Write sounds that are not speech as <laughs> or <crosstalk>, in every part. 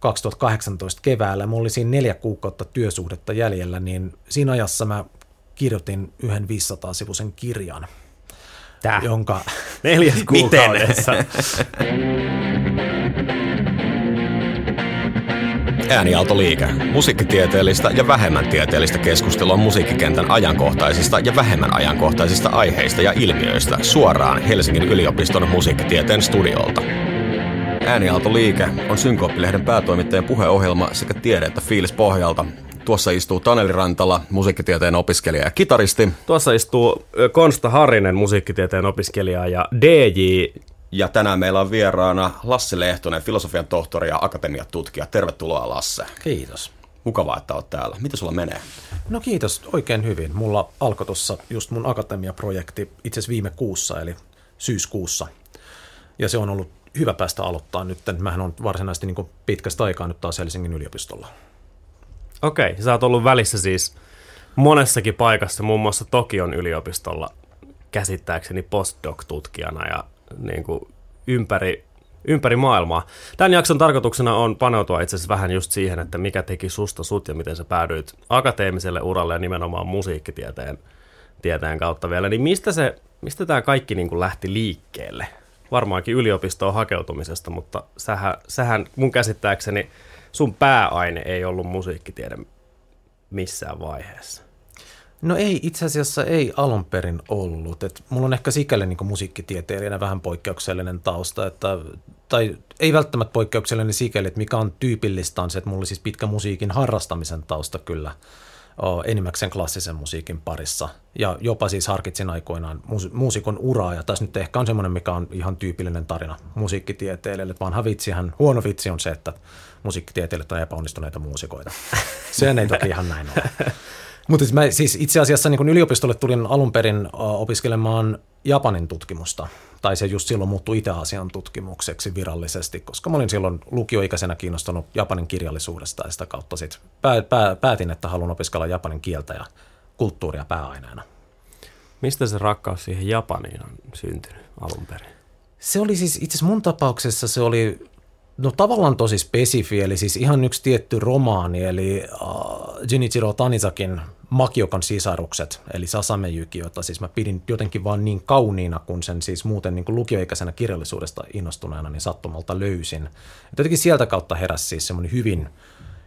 2018 keväällä. Mulla oli siinä neljä kuukautta työsuhdetta jäljellä, niin siinä ajassa mä kirjoitin yhden 500-sivuisen kirjan. Tää. Jonka... <laughs> Neljäs <laughs> kuukaudessa. Äänialtoliike. Musiikkitieteellistä ja vähemmän tieteellistä keskustelua musiikkikentän ajankohtaisista ja vähemmän ajankohtaisista aiheista ja ilmiöistä suoraan Helsingin yliopiston musiikkitieteen studiolta. Äänialtoliike on Synkooppilehden päätoimittajan puheohjelma sekä tiede- että fiilis pohjalta. Tuossa istuu Taneli Rantala, musiikkitieteen opiskelija ja kitaristi. Tuossa istuu Konsta Harinen, musiikkitieteen opiskelija ja DJ. Ja tänään meillä on vieraana Lasse Lehtonen, filosofian tohtori ja akatemiatutkija. Tervetuloa Lasse. Kiitos. Mukavaa, että olet täällä. Mitä sulla menee? No kiitos, oikein hyvin. Mulla alkoi tuossa just mun akatemiaprojekti itse asiassa viime kuussa, eli syyskuussa. Ja se on ollut hyvä päästä aloittaa nyt. Mähän on varsinaisesti niin pitkästä aikaa nyt taas Helsingin yliopistolla. Okei, sä oot ollut välissä siis monessakin paikassa, muun muassa Tokion yliopistolla käsittääkseni postdoc-tutkijana ja niin kuin ympäri, ympäri maailmaa. Tämän jakson tarkoituksena on paneutua itse asiassa vähän just siihen, että mikä teki susta sut ja miten sä päädyit akateemiselle uralle ja nimenomaan musiikkitieteen tieteen kautta vielä. Niin mistä, se, mistä tämä kaikki niin kuin lähti liikkeelle? Varmaankin yliopistoon hakeutumisesta, mutta sähän, sähän mun käsittääkseni sun pääaine ei ollut musiikkitiede missään vaiheessa. No ei, itse asiassa ei alun perin ollut. Et mulla on ehkä sikäli niin musiikkitieteilijänä vähän poikkeuksellinen tausta, että, tai ei välttämättä poikkeuksellinen sikäli, että mikä on tyypillistä on se, että mulla oli siis pitkä musiikin harrastamisen tausta kyllä enimmäkseen klassisen musiikin parissa. Ja jopa siis harkitsin aikoinaan muusikon uraa, ja tässä nyt ehkä on semmoinen, mikä on ihan tyypillinen tarina musiikkitieteilijöille. Vanha vitsihän, huono vitsi on se, että musiikkitieteilijät on epäonnistuneita muusikoita. <laughs> Sehän ei toki ihan näin ole. Mutta siis, mä, siis itse asiassa niin kun yliopistolle tulin alun perin opiskelemaan Japanin tutkimusta, tai se just silloin muuttui Itä-Asian tutkimukseksi virallisesti, koska mä olin silloin lukioikäisenä kiinnostunut Japanin kirjallisuudesta ja sitä kautta sit pää, pää, päätin, että haluan opiskella Japanin kieltä ja kulttuuria pääaineena. Mistä se rakkaus siihen Japaniin on syntynyt alun perin? Se oli siis, itse asiassa mun tapauksessa se oli No tavallaan tosi spesifi, eli siis ihan yksi tietty romaani, eli uh, Jinichiro Tanisakin Makiokan sisarukset, eli Sasamejyki, jota siis mä pidin jotenkin vaan niin kauniina, kun sen siis muuten niin kuin lukioikäisenä kirjallisuudesta innostuneena niin sattumalta löysin. Et jotenkin sieltä kautta heräsi siis semmoinen hyvin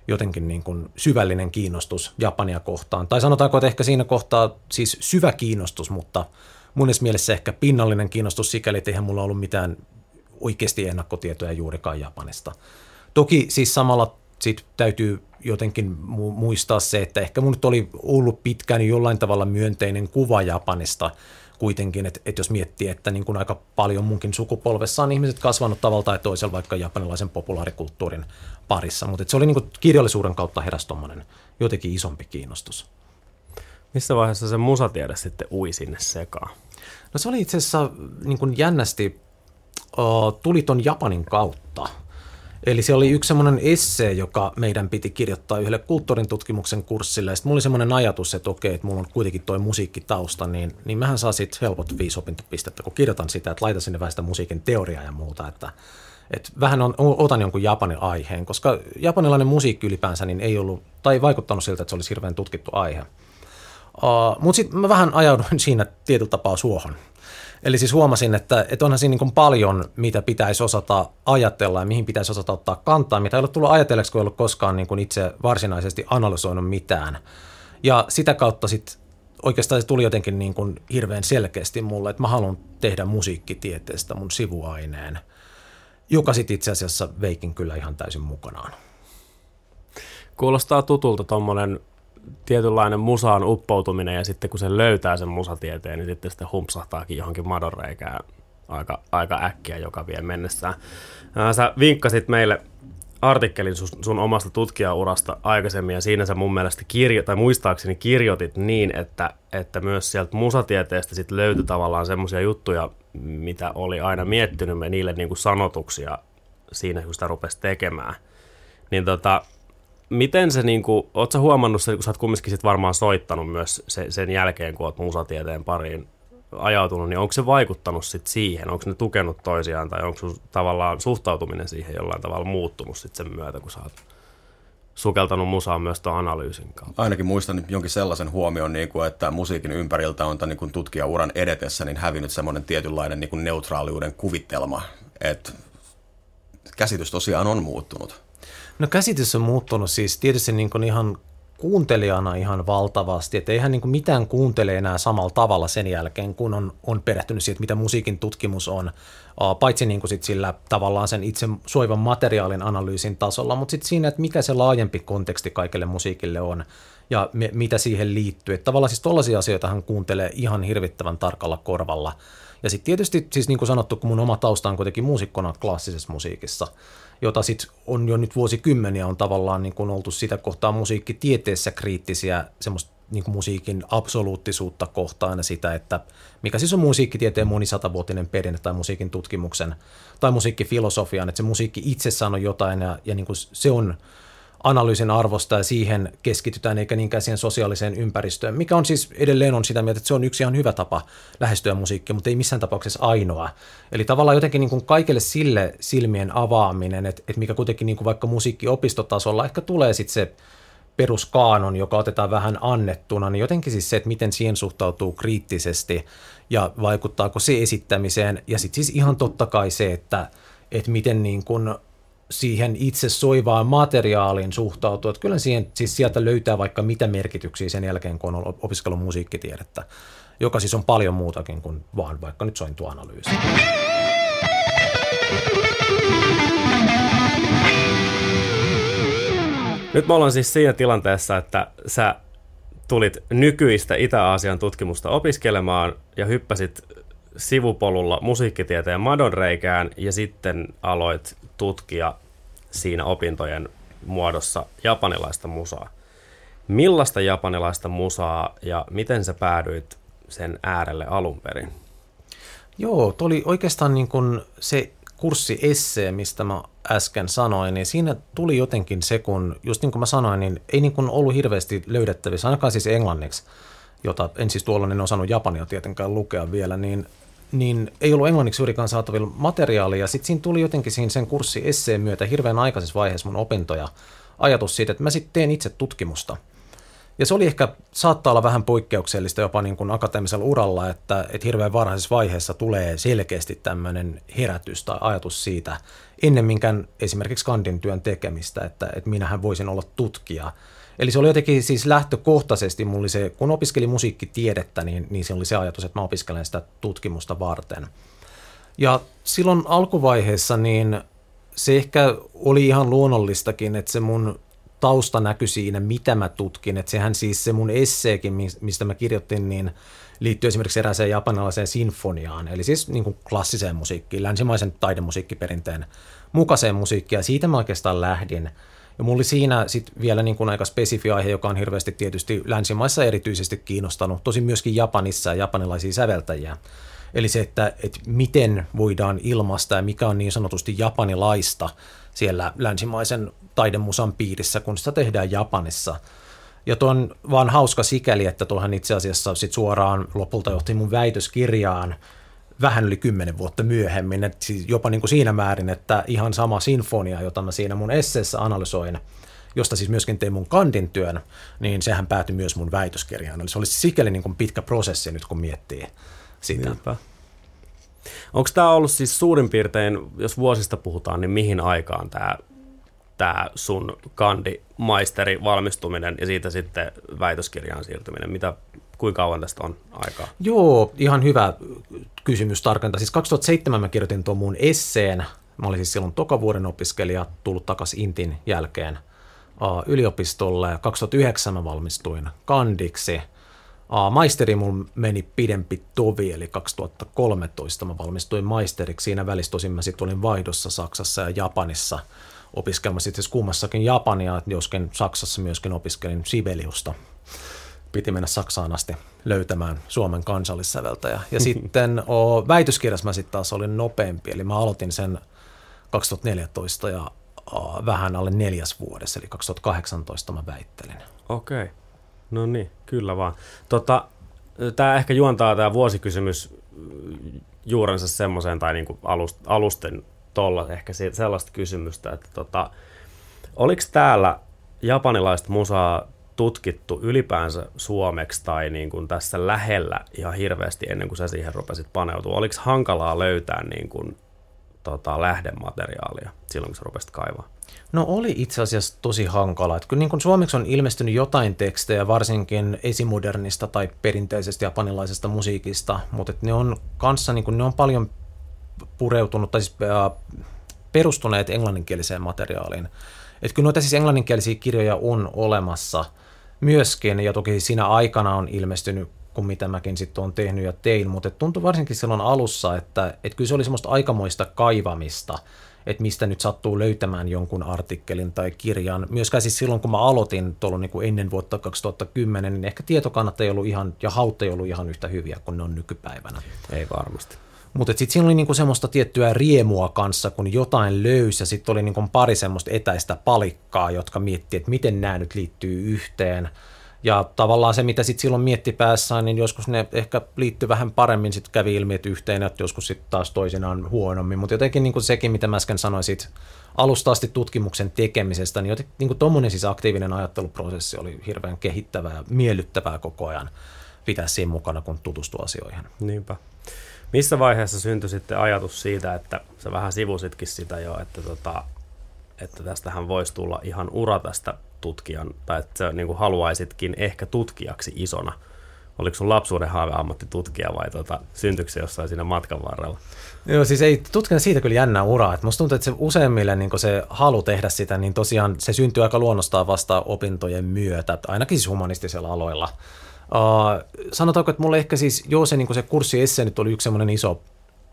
jotenkin niin kuin syvällinen kiinnostus Japania kohtaan. Tai sanotaanko, että ehkä siinä kohtaa siis syvä kiinnostus, mutta mun mielessä ehkä pinnallinen kiinnostus sikäli, että eihän mulla ollut mitään oikeasti ennakkotietoja juurikaan Japanista. Toki siis samalla sit täytyy jotenkin muistaa se, että ehkä mun nyt oli ollut pitkään jollain tavalla myönteinen kuva Japanista kuitenkin, että, että jos miettii, että niin kuin aika paljon munkin sukupolvessa on ihmiset kasvanut tavalla tai toisella vaikka japanilaisen populaarikulttuurin parissa, mutta se oli niin kuin kirjallisuuden kautta heräsi jotenkin isompi kiinnostus. Missä vaiheessa se musatiede sitten ui sinne sekaan? No se oli itse asiassa niin kuin jännästi tuli ton Japanin kautta. Eli se oli yksi semmoinen esse, joka meidän piti kirjoittaa yhdelle kulttuurin tutkimuksen kurssille. Sitten mulla oli semmoinen ajatus, että okei, että mulla on kuitenkin toi musiikkitausta, niin, niin mähän saa sitten helpot viisi opintopistettä, kun kirjoitan sitä, että laitan sinne vähän sitä musiikin teoriaa ja muuta, että, että vähän on, otan jonkun Japanin aiheen, koska japanilainen musiikki ylipäänsä niin ei ollut, tai ei vaikuttanut siltä, että se olisi hirveän tutkittu aihe. Uh, Mutta sitten mä vähän ajauduin <laughs> siinä tietyllä tapaa suohon. Eli siis huomasin, että, että onhan siinä niin paljon, mitä pitäisi osata ajatella ja mihin pitäisi osata ottaa kantaa, mitä ei ole tullut ajatelleeksi, kun ei ollut koskaan niin itse varsinaisesti analysoinut mitään. Ja sitä kautta sitten oikeastaan se tuli jotenkin niin kuin hirveän selkeästi mulle, että mä haluan tehdä musiikkitieteestä mun sivuaineen, joka sitten itse asiassa veikin kyllä ihan täysin mukanaan. Kuulostaa tutulta tuommoinen tietynlainen musaan uppoutuminen ja sitten kun se löytää sen musatieteen, niin sitten sitä humpsahtaakin johonkin madonreikään aika, aika äkkiä joka vie mennessään. Sä vinkkasit meille artikkelin sun, sun omasta tutkijaurasta aikaisemmin ja siinä sä mun mielestä kirjo, tai muistaakseni kirjoitit niin, että, että myös sieltä musatieteestä sit löytyi tavallaan semmoisia juttuja, mitä oli aina miettinyt me niille niin kuin sanotuksia siinä, kun sitä rupesi tekemään. Niin tota, miten se, niin kuin, ootko huomannut sen, kun sä oot kumminkin sit varmaan soittanut myös se, sen jälkeen, kun oot musatieteen pariin ajautunut, niin onko se vaikuttanut sit siihen? Onko ne tukenut toisiaan tai onko sun tavallaan suhtautuminen siihen jollain tavalla muuttunut sit sen myötä, kun sä oot sukeltanut musaan myös tuon analyysin kautta? Ainakin muistan jonkin sellaisen huomion, niin kuin, että musiikin ympäriltä on tämän niin tutkijauran edetessä niin hävinnyt semmoinen tietynlainen niin kuin neutraaliuden kuvitelma, että käsitys tosiaan on muuttunut. No käsitys on muuttunut siis tietysti niin kuin ihan kuuntelijana ihan valtavasti, että eihän niin kuin mitään kuuntele enää samalla tavalla sen jälkeen, kun on, on perehtynyt siihen, mitä musiikin tutkimus on, paitsi niin kuin sit sillä tavallaan sen itse soivan materiaalin analyysin tasolla, mutta sitten siinä, että mikä se laajempi konteksti kaikille musiikille on ja me, mitä siihen liittyy. Että tavallaan siis tollaisia asioita hän kuuntelee ihan hirvittävän tarkalla korvalla. Ja sitten tietysti, siis niin kuin sanottu, kun mun oma tausta on kuitenkin muusikkona klassisessa musiikissa, jota sitten on jo nyt vuosikymmeniä on tavallaan niin kuin oltu sitä kohtaa musiikkitieteessä kriittisiä semmoista niin kuin musiikin absoluuttisuutta kohtaan ja sitä, että mikä siis on musiikkitieteen monisatavuotinen perinne tai musiikin tutkimuksen tai musiikkifilosofian, että se musiikki itsessään on jotain ja, ja niin kuin se on analyysin arvosta ja siihen keskitytään eikä niinkään siihen sosiaaliseen ympäristöön, mikä on siis edelleen on sitä mieltä, että se on yksi ihan hyvä tapa lähestyä musiikkia, mutta ei missään tapauksessa ainoa. Eli tavallaan jotenkin niin kuin kaikille sille silmien avaaminen, että, että mikä kuitenkin niin kuin vaikka musiikkiopistotasolla ehkä tulee sitten se peruskaanon, joka otetaan vähän annettuna, niin jotenkin siis se, että miten siihen suhtautuu kriittisesti ja vaikuttaako se esittämiseen. Ja sitten siis ihan totta kai se, että, että miten niin kuin siihen itse soivaan materiaaliin suhtautuu. Että kyllä siihen, siis sieltä löytää vaikka mitä merkityksiä sen jälkeen, kun on opiskellut musiikkitiedettä, joka siis on paljon muutakin kuin vaan vaikka nyt sointuanalyysi. Nyt me ollaan siis siinä tilanteessa, että sä tulit nykyistä Itä-Aasian tutkimusta opiskelemaan ja hyppäsit sivupolulla musiikkitieteen madonreikään ja sitten aloit tutkia siinä opintojen muodossa japanilaista musaa. Millaista japanilaista musaa ja miten sä päädyit sen äärelle alun perin? Joo, tuo oli oikeastaan niin kuin se kurssi essee, mistä mä äsken sanoin, niin siinä tuli jotenkin se, kun just niin kuin mä sanoin, niin ei niin kuin ollut hirveästi löydettävissä, ainakaan siis englanniksi, jota en siis tuolla en osannut japania tietenkään lukea vielä, niin niin ei ollut englanniksi juurikaan saatavilla materiaalia. Sitten siinä tuli jotenkin siinä sen kurssi esseen myötä hirveän aikaisessa vaiheessa mun opintoja ajatus siitä, että mä sitten teen itse tutkimusta. Ja se oli ehkä, saattaa olla vähän poikkeuksellista jopa niin kuin akateemisella uralla, että, että hirveän varhaisessa vaiheessa tulee selkeästi tämmöinen herätys tai ajatus siitä, ennemminkään esimerkiksi kandin työn tekemistä, että, että minähän voisin olla tutkija – Eli se oli jotenkin siis lähtökohtaisesti, mulla se, kun opiskelin musiikkitiedettä, niin, niin se oli se ajatus, että mä opiskelen sitä tutkimusta varten. Ja silloin alkuvaiheessa niin se ehkä oli ihan luonnollistakin, että se mun tausta näkyi siinä, mitä mä tutkin. Että sehän siis se mun esseekin, mistä mä kirjoitin, niin liittyy esimerkiksi erääseen japanilaiseen sinfoniaan, eli siis niin kuin klassiseen musiikkiin, länsimaisen taidemusiikkiperinteen mukaiseen musiikkiin, ja siitä mä oikeastaan lähdin – ja mulla oli siinä sit vielä niin kuin aika spesifi aihe, joka on hirveästi tietysti länsimaissa erityisesti kiinnostanut, tosi myöskin Japanissa ja japanilaisia säveltäjiä. Eli se, että, että miten voidaan ilmaista ja mikä on niin sanotusti japanilaista siellä länsimaisen taidemusan piirissä, kun sitä tehdään Japanissa. Ja tuo on vaan hauska sikäli, että tuohan itse asiassa sit suoraan lopulta johti mun väitöskirjaan, vähän yli kymmenen vuotta myöhemmin, että siis jopa niin kuin siinä määrin, että ihan sama sinfonia, jota mä siinä mun esseessä analysoin, josta siis myöskin tein mun kandin työn, niin sehän päätyi myös mun väitöskirjaan. Eli se olisi sikäli niin kuin pitkä prosessi nyt, kun miettii sitä. Niinpä. Onko tämä ollut siis suurin piirtein, jos vuosista puhutaan, niin mihin aikaan tämä tämä sun kandi maisteri valmistuminen ja siitä sitten väitöskirjaan siirtyminen? Mitä, kuinka kauan tästä on aikaa? Joo, ihan hyvä kysymys tarkentaa. Siis 2007 mä kirjoitin tuon mun esseen. Mä olin siis silloin tokavuoden opiskelija, tullut takaisin Intin jälkeen yliopistolle. 2009 mä valmistuin kandiksi. Maisteri mun meni pidempi tovi, eli 2013 mä valmistuin maisteriksi. Siinä välissä tosin mä sitten olin vaihdossa Saksassa ja Japanissa opiskelmassa itse kummassakin Japania, joskin Saksassa myöskin opiskelin Sibeliusta piti mennä Saksaan asti löytämään Suomen kansallissäveltäjä. Ja <laughs> sitten o, väitöskirjassa mä sitten taas olin nopeampi, eli mä aloitin sen 2014 ja o, vähän alle neljäs vuodessa, eli 2018 mä väittelin. Okei, okay. no niin, kyllä vaan. Tota, tämä ehkä juontaa tämä vuosikysymys juurensa semmoiseen, tai niin kuin alust, alusten tuolla ehkä sellaista kysymystä, että tota, oliko täällä japanilaista musaa tutkittu ylipäänsä suomeksi tai niin kuin tässä lähellä ihan hirveästi ennen kuin sä siihen rupesit paneutua? Oliko hankalaa löytää niin kuin, tota, lähdemateriaalia silloin, kun sä rupesit kaivaa? No oli itse asiassa tosi hankala. Että kyllä niin kuin suomeksi on ilmestynyt jotain tekstejä, varsinkin esimodernista tai perinteisestä japanilaisesta musiikista, mutta ne on kanssa niin kuin, ne on paljon pureutunut tai siis, äh, perustuneet englanninkieliseen materiaaliin. Että kyllä noita siis englanninkielisiä kirjoja on olemassa myöskin, ja toki siinä aikana on ilmestynyt kuin mitä mäkin sitten olen tehnyt ja tein, mutta tuntui varsinkin silloin alussa, että, että kyllä se oli semmoista aikamoista kaivamista, että mistä nyt sattuu löytämään jonkun artikkelin tai kirjan. Myöskään siis silloin, kun mä aloitin tuolla niin kuin ennen vuotta 2010, niin ehkä tietokannat ei ollut ihan, ja haut ei ollut ihan yhtä hyviä kuin ne on nykypäivänä. Ei varmasti. Mutta sitten siinä oli niinku semmoista tiettyä riemua kanssa, kun jotain löysi ja sitten oli niinku pari semmoista etäistä palikkaa, jotka miettii, että miten nämä nyt liittyy yhteen. Ja tavallaan se, mitä sitten silloin mietti päässään, niin joskus ne ehkä liittyy vähän paremmin, sitten kävi ilmi, että yhteen, että joskus sitten taas toisinaan huonommin. Mutta jotenkin niin kuin sekin, mitä mä äsken sanoin sit alusta asti tutkimuksen tekemisestä, niin jotenkin niin tuommoinen siis aktiivinen ajatteluprosessi oli hirveän kehittävää ja miellyttävää koko ajan pitää siinä mukana, kun tutustuu asioihin. Niinpä. Missä vaiheessa syntyi sitten ajatus siitä, että sä vähän sivusitkin sitä jo, että, tota, että tästähän voisi tulla ihan ura tästä tutkijan, tai että sä niin kuin haluaisitkin ehkä tutkijaksi isona? Oliko sun lapsuuden haave ammattitutkija vai tota, syntyykö se jossain siinä matkan varrella? Joo, siis ei tutkina siitä kyllä jännää uraa. Et musta tuntuu, että se useimmille niin se halu tehdä sitä, niin tosiaan se syntyy aika luonnostaan vasta opintojen myötä, ainakin siis humanistisella aloilla. Uh, sanotaanko, että mulle ehkä siis, joo se, niin se kurssi esse nyt oli yksi semmoinen iso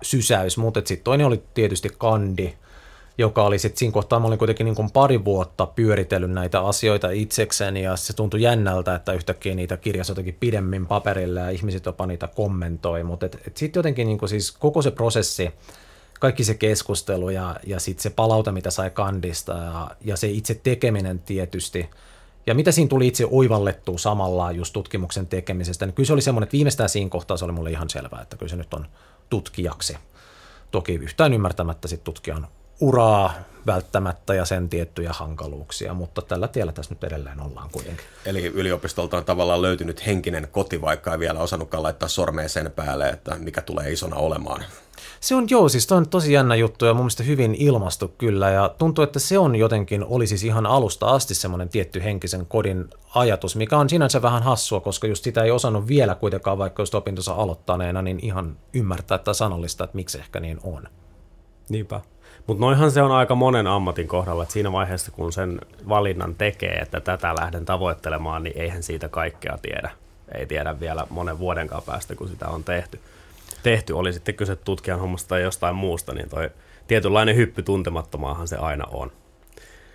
sysäys, mutta sitten toinen oli tietysti kandi, joka oli sitten siinä kohtaa, mä olin kuitenkin niin kuin pari vuotta pyöritellyt näitä asioita itsekseni ja se tuntui jännältä, että yhtäkkiä niitä kirjasi jotenkin pidemmin paperille ja ihmiset jopa niitä kommentoi, mutta et, et sitten jotenkin niin kuin siis koko se prosessi, kaikki se keskustelu ja, ja sitten se palaute, mitä sai kandista ja, ja se itse tekeminen tietysti, ja mitä siinä tuli itse oivallettua samalla just tutkimuksen tekemisestä, niin kyllä se oli semmoinen, että viimeistään siinä kohtaa se oli mulle ihan selvää, että kyllä se nyt on tutkijaksi. Toki yhtään ymmärtämättä sitten tutkijan uraa välttämättä ja sen tiettyjä hankaluuksia, mutta tällä tiellä tässä nyt edelleen ollaan kuitenkin. Eli yliopistolta on tavallaan löytynyt henkinen koti, vaikka ei vielä osannutkaan laittaa sormea sen päälle, että mikä tulee isona olemaan. Se on joo, siis on tosi jännä juttu ja mun mielestä hyvin ilmastu kyllä ja tuntuu, että se on jotenkin, oli siis ihan alusta asti semmoinen tietty henkisen kodin ajatus, mikä on sinänsä vähän hassua, koska just sitä ei osannut vielä kuitenkaan, vaikka just opintonsa aloittaneena, niin ihan ymmärtää tai sanollista, että miksi ehkä niin on. Niinpä. Mutta noihan se on aika monen ammatin kohdalla, että siinä vaiheessa kun sen valinnan tekee, että tätä lähden tavoittelemaan, niin eihän siitä kaikkea tiedä. Ei tiedä vielä monen vuodenkaan päästä, kun sitä on tehty. Tehty, oli sitten kyse tutkijan hommasta tai jostain muusta, niin toi tietynlainen hyppy tuntemattomaahan se aina on.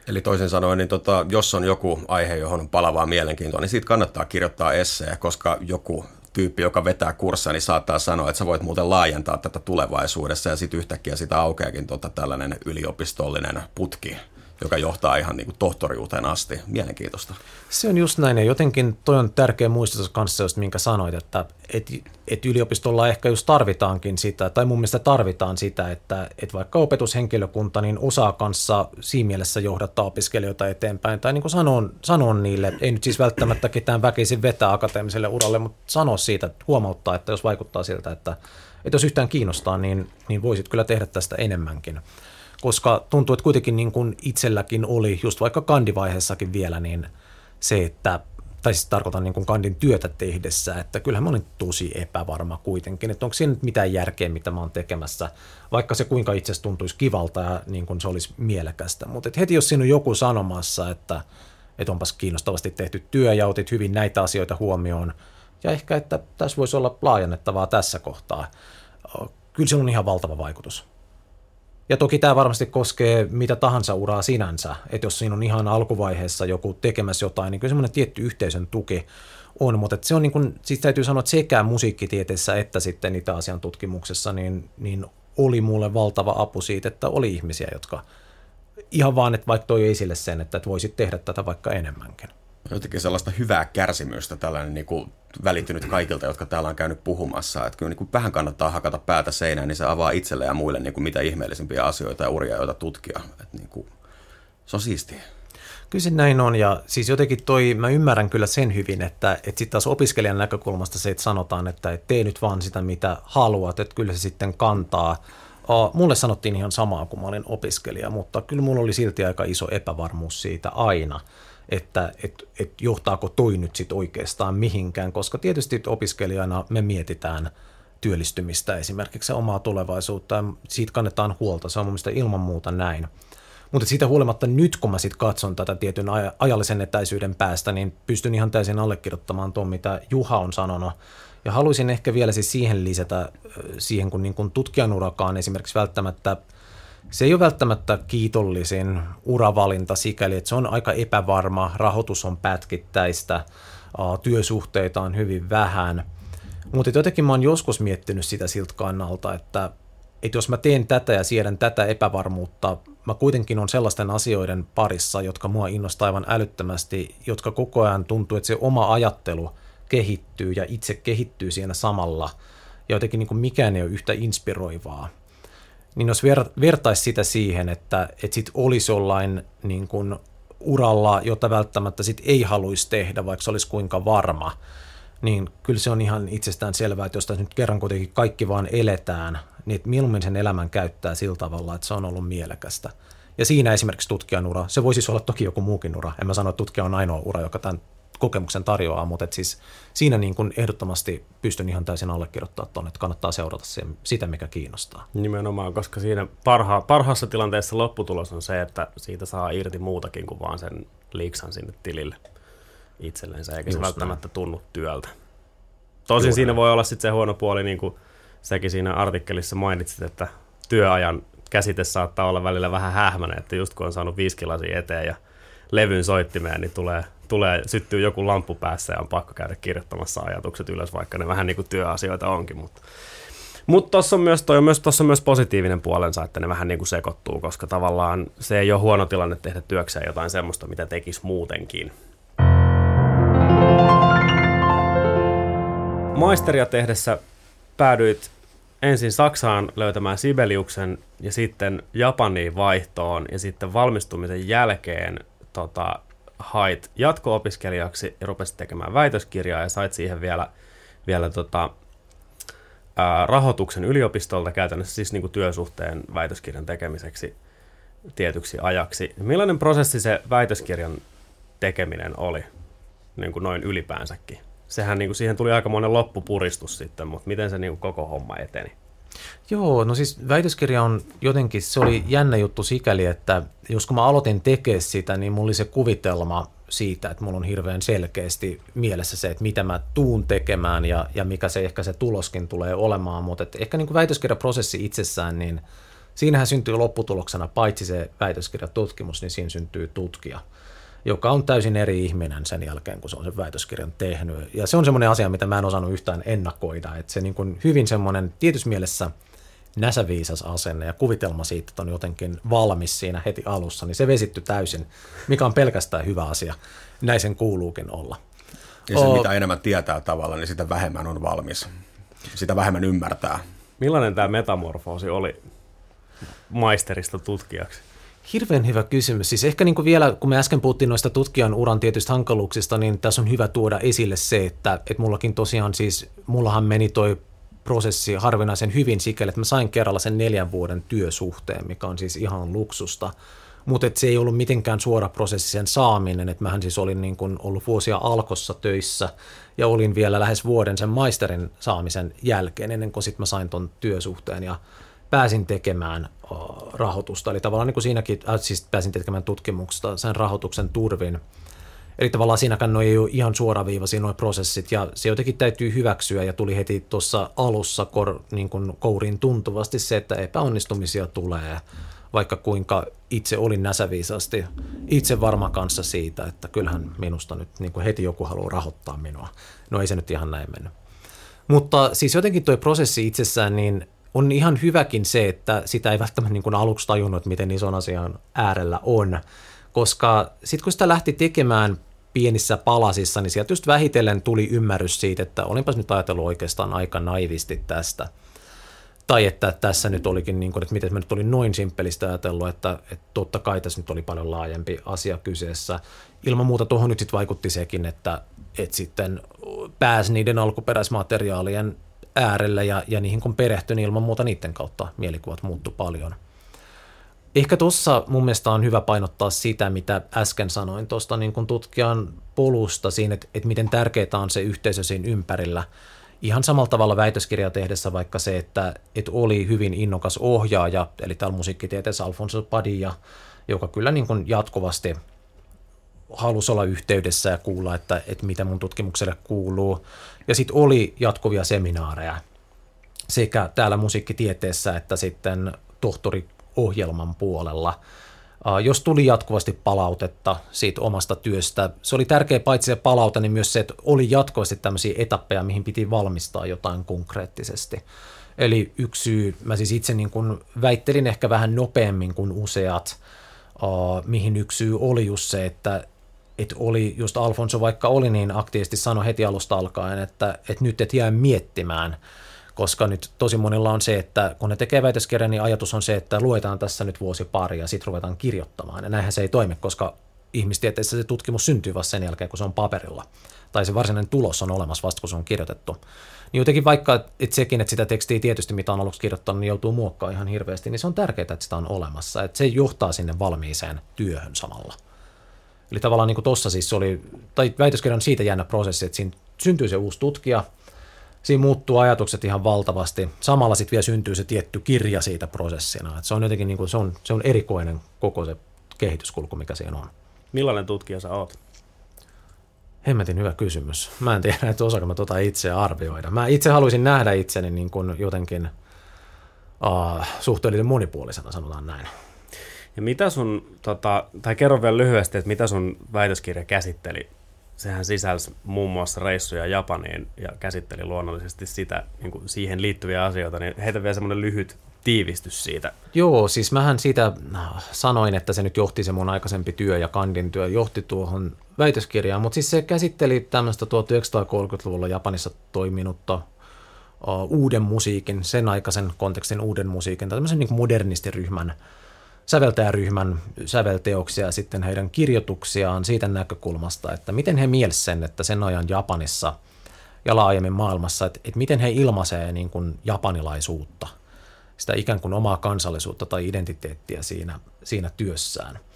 Eli toisin sanoen, niin tota, jos on joku aihe, johon on palavaa mielenkiintoa, niin siitä kannattaa kirjoittaa essee, koska joku tyyppi, joka vetää kurssia, niin saattaa sanoa, että sä voit muuten laajentaa tätä tulevaisuudessa ja sitten yhtäkkiä sitä aukeakin tota tällainen yliopistollinen putki, joka johtaa ihan niin kuin tohtoriuteen asti. Mielenkiintoista. Se on just näin ja jotenkin toi on tärkeä muistutus kanssa, just minkä sanoit, että et, et yliopistolla ehkä just tarvitaankin sitä, tai mun mielestä tarvitaan sitä, että et vaikka opetushenkilökunta niin osaa kanssa siinä mielessä johdattaa opiskelijoita eteenpäin, tai niin kuin sanon, sanon niille, ei nyt siis välttämättä ketään väkisin vetää akateemiselle uralle, mutta sanoa siitä, että huomauttaa, että jos vaikuttaa siltä, että, että jos yhtään kiinnostaa, niin, niin voisit kyllä tehdä tästä enemmänkin koska tuntuu, että kuitenkin niin kuin itselläkin oli, just vaikka kandivaiheessakin vielä, niin se, että tai siis tarkoitan niin kuin kandin työtä tehdessä, että kyllähän mä olin tosi epävarma kuitenkin, että onko siinä nyt mitään järkeä, mitä mä oon tekemässä, vaikka se kuinka itse tuntuisi kivalta ja niin kuin se olisi mielekästä. Mutta heti jos siinä on joku sanomassa, että, että onpas kiinnostavasti tehty työ ja otit hyvin näitä asioita huomioon, ja ehkä, että tässä voisi olla laajennettavaa tässä kohtaa, kyllä se on ihan valtava vaikutus. Ja toki tämä varmasti koskee mitä tahansa uraa sinänsä, että jos siinä on ihan alkuvaiheessa joku tekemässä jotain, niin kyllä semmoinen tietty yhteisön tuki on, mutta se on niin kuin, siis täytyy sanoa, että sekä musiikkitieteessä että sitten niitä asian tutkimuksessa, niin, niin oli mulle valtava apu siitä, että oli ihmisiä, jotka ihan vaan, että vaikka toi esille sen, että, voisit tehdä tätä vaikka enemmänkin. jotenkin sellaista hyvää kärsimystä, tällainen niin kuin välittynyt kaikilta, jotka täällä on käynyt puhumassa. Että kyllä niin kuin vähän kannattaa hakata päätä seinään, niin se avaa itselle ja muille niin kuin mitä ihmeellisimpiä asioita ja uria, joita tutkia. Että niin kuin, se on siistiä. Kyllä se näin on, ja siis jotenkin toi, mä ymmärrän kyllä sen hyvin, että, että sitten taas opiskelijan näkökulmasta se, että sanotaan, että tee nyt vaan sitä, mitä haluat, että kyllä se sitten kantaa. Mulle sanottiin ihan samaa, kun mä olin opiskelija, mutta kyllä mulla oli silti aika iso epävarmuus siitä aina, että et, et johtaako toi nyt sitten oikeastaan mihinkään, koska tietysti opiskelijana me mietitään työllistymistä esimerkiksi omaa tulevaisuutta ja siitä kannetaan huolta, se on mun ilman muuta näin. Mutta siitä huolimatta nyt, kun mä sitten katson tätä tietyn ajallisen etäisyyden päästä, niin pystyn ihan täysin allekirjoittamaan tuon, mitä Juha on sanonut. Ja haluaisin ehkä vielä siis siihen lisätä, siihen kun, niin kun tutkijan urakaan esimerkiksi välttämättä, se ei ole välttämättä kiitollisin uravalinta sikäli, että se on aika epävarma, rahoitus on pätkittäistä, työsuhteita on hyvin vähän. Mutta jotenkin mä oon joskus miettinyt sitä siltä kannalta, että että jos mä teen tätä ja siedän tätä epävarmuutta, mä kuitenkin on sellaisten asioiden parissa, jotka mua innostaa aivan älyttömästi, jotka koko ajan tuntuu, että se oma ajattelu kehittyy ja itse kehittyy siinä samalla, ja jotenkin niin kuin mikään ei ole yhtä inspiroivaa. Niin jos ver, vertaisi sitä siihen, että, että sit olisi jollain niin kuin uralla, jota välttämättä sit ei haluaisi tehdä, vaikka se olisi kuinka varma, niin kyllä se on ihan itsestään selvää, että jos tässä nyt kerran kuitenkin kaikki vaan eletään, niin että mieluummin sen elämän käyttää sillä tavalla, että se on ollut mielekästä. Ja siinä esimerkiksi tutkijan ura, se voisi siis olla toki joku muukin ura, en mä sano, että tutkija on ainoa ura, joka tämän kokemuksen tarjoaa, mutta et siis siinä niin kuin ehdottomasti pystyn ihan täysin allekirjoittamaan tuonne, että kannattaa seurata sen, sitä, mikä kiinnostaa. Nimenomaan, koska siinä parha, parhaassa tilanteessa lopputulos on se, että siitä saa irti muutakin kuin vaan sen liiksan sinne tilille itsellensä, eikä Just se välttämättä näin. tunnu työltä. Tosin Juuri. siinä voi olla sitten se huono puoli, niin kuin säkin siinä artikkelissa mainitsit, että työajan käsite saattaa olla välillä vähän hähmäinen, että just kun on saanut viiskilasia eteen ja levyn soittimeen, niin tulee, tulee, syttyy joku lamppu päässä ja on pakko käydä kirjoittamassa ajatukset ylös, vaikka ne vähän niin kuin työasioita onkin. Mutta mutta tuossa on, myös, toi on, myös, on myös positiivinen puolensa, että ne vähän niin kuin sekoittuu, koska tavallaan se ei ole huono tilanne tehdä työkseen jotain semmoista, mitä tekisi muutenkin. Maisteria tehdessä päädyit ensin Saksaan löytämään Sibeliuksen ja sitten Japaniin vaihtoon ja sitten valmistumisen jälkeen tota, hait jatko-opiskelijaksi ja rupesit tekemään väitöskirjaa ja sait siihen vielä, vielä tota, ää, rahoituksen yliopistolta käytännössä siis niin kuin työsuhteen väitöskirjan tekemiseksi tietyksi ajaksi. Millainen prosessi se väitöskirjan tekeminen oli niin kuin noin ylipäänsäkin? sehän niin kuin, siihen tuli aika monen loppupuristus sitten, mutta miten se niin kuin, koko homma eteni? Joo, no siis väitöskirja on jotenkin, se oli jännä juttu sikäli, että jos kun mä aloitin tekemään sitä, niin mulla oli se kuvitelma siitä, että mulla on hirveän selkeästi mielessä se, että mitä mä tuun tekemään ja, ja mikä se ehkä se tuloskin tulee olemaan, mutta ehkä niin kuin väitöskirjaprosessi itsessään, niin siinähän syntyy lopputuloksena, paitsi se väitöskirjatutkimus, niin siinä syntyy tutkija joka on täysin eri ihminen sen jälkeen, kun se on sen väitöskirjan tehnyt. Ja se on semmoinen asia, mitä mä en osannut yhtään ennakoida, että se niin kuin hyvin semmoinen tietyssä mielessä näsäviisas asenne ja kuvitelma siitä, että on jotenkin valmis siinä heti alussa, niin se vesitty täysin, mikä on pelkästään hyvä asia. Näin sen kuuluukin olla. Ja se, o- mitä enemmän tietää tavalla, niin sitä vähemmän on valmis. Sitä vähemmän ymmärtää. Millainen tämä metamorfoosi oli maisterista tutkijaksi? Hirveän hyvä kysymys. Siis ehkä niin kuin vielä, kun me äsken puhuttiin noista tutkijan uran tietystä hankaluuksista, niin tässä on hyvä tuoda esille se, että, että mullakin tosiaan siis, mullahan meni toi prosessi harvinaisen hyvin sikäli, että mä sain kerralla sen neljän vuoden työsuhteen, mikä on siis ihan luksusta. Mutta se ei ollut mitenkään suora prosessi sen saaminen, että mähän siis olin niin kun ollut vuosia alkossa töissä ja olin vielä lähes vuoden sen maisterin saamisen jälkeen, ennen kuin sitten mä sain ton työsuhteen ja pääsin tekemään rahoitusta. Eli tavallaan niin kuin siinäkin, äh, siis pääsin tekemään tutkimuksesta sen rahoituksen turvin. Eli tavallaan siinäkään ei ole ihan suoraviivaisia nuo prosessit, ja se jotenkin täytyy hyväksyä, ja tuli heti tuossa alussa kor, niin kuin kouriin tuntuvasti se, että epäonnistumisia tulee, vaikka kuinka itse olin näsäviisasti itse varma kanssa siitä, että kyllähän minusta nyt niin kuin heti joku haluaa rahoittaa minua. No ei se nyt ihan näin mennyt. Mutta siis jotenkin tuo prosessi itsessään, niin on ihan hyväkin se, että sitä ei välttämättä niin kuin aluksi tajunnut, miten ison asian äärellä on, koska sitten kun sitä lähti tekemään pienissä palasissa, niin sieltä just vähitellen tuli ymmärrys siitä, että olinpas nyt ajatellut oikeastaan aika naivisti tästä. Tai että tässä nyt olikin, niin kuin, että miten mä nyt olin noin simppelistä ajatellut, että, että totta kai tässä nyt oli paljon laajempi asia kyseessä. Ilman muuta tuohon nyt sitten vaikutti sekin, että, että sitten pääsi niiden alkuperäismateriaalien äärelle ja, ja niihin kun perehtyi, niin ilman muuta niiden kautta mielikuvat muuttu paljon. Ehkä tuossa mun mielestä on hyvä painottaa sitä, mitä äsken sanoin tuosta niin kuin tutkijan polusta siinä, että, että miten tärkeää on se yhteisö siinä ympärillä. Ihan samalla tavalla väitöskirjaa tehdessä vaikka se, että, että oli hyvin innokas ohjaaja, eli täällä musiikkitieteessä Alfonso Padilla, joka kyllä niin kuin jatkuvasti halusi olla yhteydessä ja kuulla, että, että mitä mun tutkimukselle kuuluu. Ja sitten oli jatkuvia seminaareja sekä täällä musiikkitieteessä että sitten tohtoriohjelman puolella. Jos tuli jatkuvasti palautetta siitä omasta työstä, se oli tärkeä paitsi se palaute, niin myös se, että oli jatkuvasti tämmöisiä etappeja, mihin piti valmistaa jotain konkreettisesti. Eli yksi syy, mä siis itse niin kuin väittelin ehkä vähän nopeammin kuin useat, mihin yksi syy oli just se, että että oli just Alfonso, vaikka oli niin aktiivisesti sano heti alusta alkaen, että, että nyt et jää miettimään, koska nyt tosi monilla on se, että kun ne tekee väitöskirjan, niin ajatus on se, että luetaan tässä nyt vuosi pari ja sitten ruvetaan kirjoittamaan. Ja näinhän se ei toimi, koska ihmistieteessä se tutkimus syntyy vasta sen jälkeen, kun se on paperilla. Tai se varsinainen tulos on olemassa vasta, kun se on kirjoitettu. Niin jotenkin vaikka että sekin, että sitä tekstiä tietysti, mitä on aluksi kirjoittanut, niin joutuu muokkaamaan ihan hirveästi, niin se on tärkeää, että sitä on olemassa. Että se johtaa sinne valmiiseen työhön samalla. Eli tavallaan niin tuossa siis oli, tai väitöskirja on siitä jännä prosessi, että siinä syntyy se uusi tutkija, siinä muuttuu ajatukset ihan valtavasti. Samalla sitten vielä syntyy se tietty kirja siitä prosessina. että se on jotenkin niin kuin, se on, se on erikoinen koko se kehityskulku, mikä siinä on. Millainen tutkija sä oot? Hemmetin hyvä kysymys. Mä en tiedä, että osaanko mä tuota itse arvioida. Mä itse haluaisin nähdä itseni niin kuin jotenkin uh, suhteellisen monipuolisena, sanotaan näin. Ja mitä sun, tota, tai kerro vielä lyhyesti, että mitä sun väitöskirja käsitteli? Sehän sisälsi muun muassa reissuja Japaniin ja käsitteli luonnollisesti sitä, niin kuin siihen liittyviä asioita, niin heitä vielä semmoinen lyhyt tiivistys siitä. Joo, siis mähän siitä sanoin, että se nyt johti se mun aikaisempi työ ja kandin työ johti tuohon väitöskirjaan, mutta siis se käsitteli tämmöistä 1930-luvulla Japanissa toiminutta uuden musiikin, sen aikaisen kontekstin uuden musiikin, tai tämmöisen niin modernistiryhmän säveltäjäryhmän sävelteoksia ja sitten heidän kirjoituksiaan siitä näkökulmasta, että miten he mielsi sen, että sen ajan Japanissa ja laajemmin maailmassa, että, että miten he ilmaisee niin kuin japanilaisuutta, sitä ikään kuin omaa kansallisuutta tai identiteettiä siinä, siinä työssään –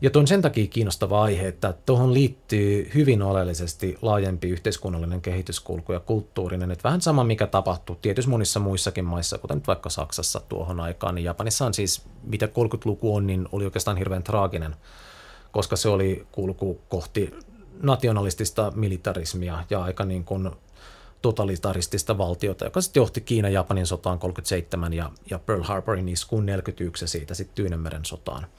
ja tuon sen takia kiinnostava aihe, että tuohon liittyy hyvin oleellisesti laajempi yhteiskunnallinen kehityskulku ja kulttuurinen. Että vähän sama, mikä tapahtuu tietysti monissa muissakin maissa, kuten nyt vaikka Saksassa tuohon aikaan, niin Japanissa on siis, mitä 30-luku on, niin oli oikeastaan hirveän traaginen, koska se oli kulku kohti nationalistista militarismia ja aika niin kuin totalitaristista valtiota, joka sitten johti Kiina-Japanin sotaan 37 ja, ja Pearl Harborin iskuun 41 ja siitä sitten Tyynemeren sotaan –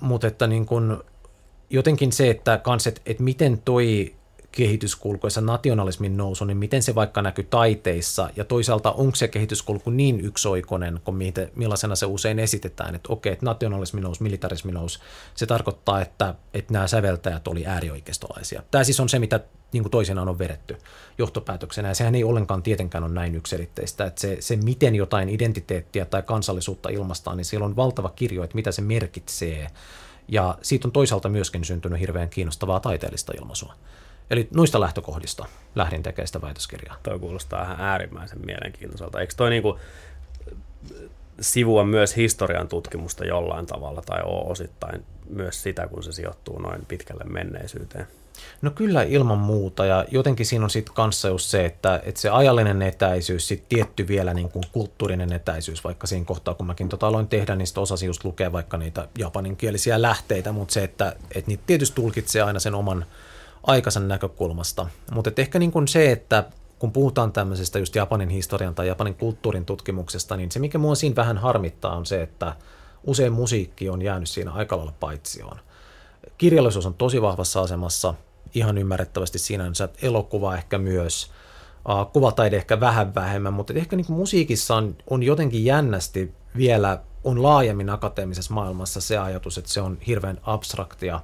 mutta että niin kun, jotenkin se, että, kans, että, että miten toi kehityskulku ja nationalismin nousu, niin miten se vaikka näkyy taiteissa? Ja toisaalta onko se kehityskulku niin yksioikoinen kuin miten, millaisena se usein esitetään, että okei, että nationalismi nousi, militarismi nousi, se tarkoittaa, että, että nämä säveltäjät oli äärioikeistolaisia. Tämä siis on se, mitä niin kuin toisenaan on vedetty johtopäätöksenä, ja sehän ei ollenkaan tietenkään ole näin yksilitteistä, että se, se miten jotain identiteettiä tai kansallisuutta ilmastaan, niin siellä on valtava kirjo, että mitä se merkitsee, ja siitä on toisaalta myöskin syntynyt hirveän kiinnostavaa taiteellista ilmaisua. Eli noista lähtökohdista lähdin tekemään sitä väitöskirjaa. Toi kuulostaa ihan äärimmäisen mielenkiintoiselta. Eikö toi niinku sivua myös historian tutkimusta jollain tavalla tai ole osittain myös sitä, kun se sijoittuu noin pitkälle menneisyyteen? No kyllä ilman muuta ja jotenkin siinä on sitten kanssa just se, että, että se ajallinen etäisyys, sitten tietty vielä niin kuin kulttuurinen etäisyys, vaikka siinä kohtaa kun mäkin tota aloin tehdä, niin sitten osasin just lukea vaikka niitä japaninkielisiä lähteitä, mutta se, että, että niitä tietysti tulkitsee aina sen oman aikaisen näkökulmasta. Mutta ehkä niin kuin se, että kun puhutaan tämmöisestä just Japanin historian tai Japanin kulttuurin tutkimuksesta, niin se mikä mua siinä vähän harmittaa on se, että usein musiikki on jäänyt siinä aika lailla paitsioon. Kirjallisuus on tosi vahvassa asemassa, ihan ymmärrettävästi sinänsä, elokuva ehkä myös, kuvataide ehkä vähän vähemmän, mutta ehkä niin musiikissa on, on jotenkin jännästi vielä on laajemmin akateemisessa maailmassa se ajatus, että se on hirveän abstraktia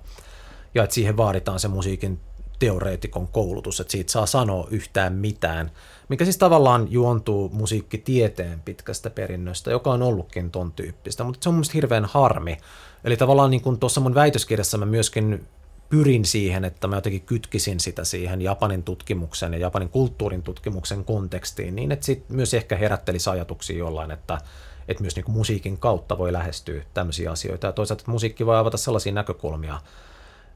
ja että siihen vaaditaan se musiikin teoreetikon koulutus, että siitä saa sanoa yhtään mitään, mikä siis tavallaan juontuu musiikkitieteen pitkästä perinnöstä, joka on ollutkin ton tyyppistä, mutta se on mun hirveän harmi. Eli tavallaan niin kuin tuossa mun väitöskirjassa mä myöskin pyrin siihen, että mä jotenkin kytkisin sitä siihen Japanin tutkimuksen ja Japanin kulttuurin tutkimuksen kontekstiin, niin että sitten myös ehkä herättelisi ajatuksia jollain, että, että myös niin kuin musiikin kautta voi lähestyä tämmöisiä asioita. Ja toisaalta että musiikki voi avata sellaisia näkökulmia,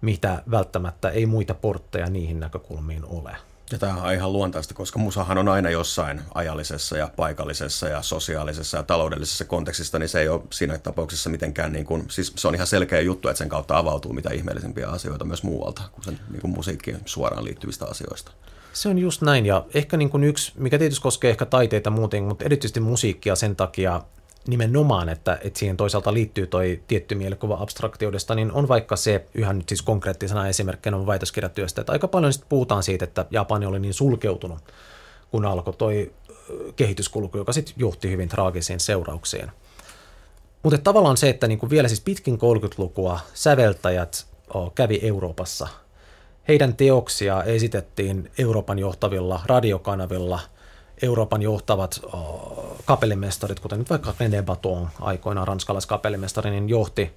mitä välttämättä ei muita portteja niihin näkökulmiin ole. Ja tämä on ihan luontaista, koska musahan on aina jossain ajallisessa ja paikallisessa ja sosiaalisessa ja taloudellisessa kontekstissa, niin se ei ole siinä tapauksessa mitenkään, niin kuin, siis se on ihan selkeä juttu, että sen kautta avautuu mitä ihmeellisempiä asioita myös muualta kuin sen niin kuin musiikkiin suoraan liittyvistä asioista. Se on just näin, ja ehkä niin kuin yksi, mikä tietysti koskee ehkä taiteita muuten, mutta erityisesti musiikkia sen takia, nimenomaan, että, että siihen toisaalta liittyy toi tietty mielikuva abstraktioudesta, niin on vaikka se, yhä nyt siis konkreettisena esimerkkinä on väitöskirjatyöstä, että aika paljon sitten puhutaan siitä, että Japani oli niin sulkeutunut, kun alkoi toi kehityskulku, joka sitten johti hyvin traagisiin seurauksiin. Mutta tavallaan se, että niinku vielä siis pitkin 30-lukua säveltäjät kävi Euroopassa. Heidän teoksia esitettiin Euroopan johtavilla radiokanavilla – Euroopan johtavat kapellimestarit, kuten nyt vaikka René Baton, aikoinaan ranskalaiskapellimestari, niin johti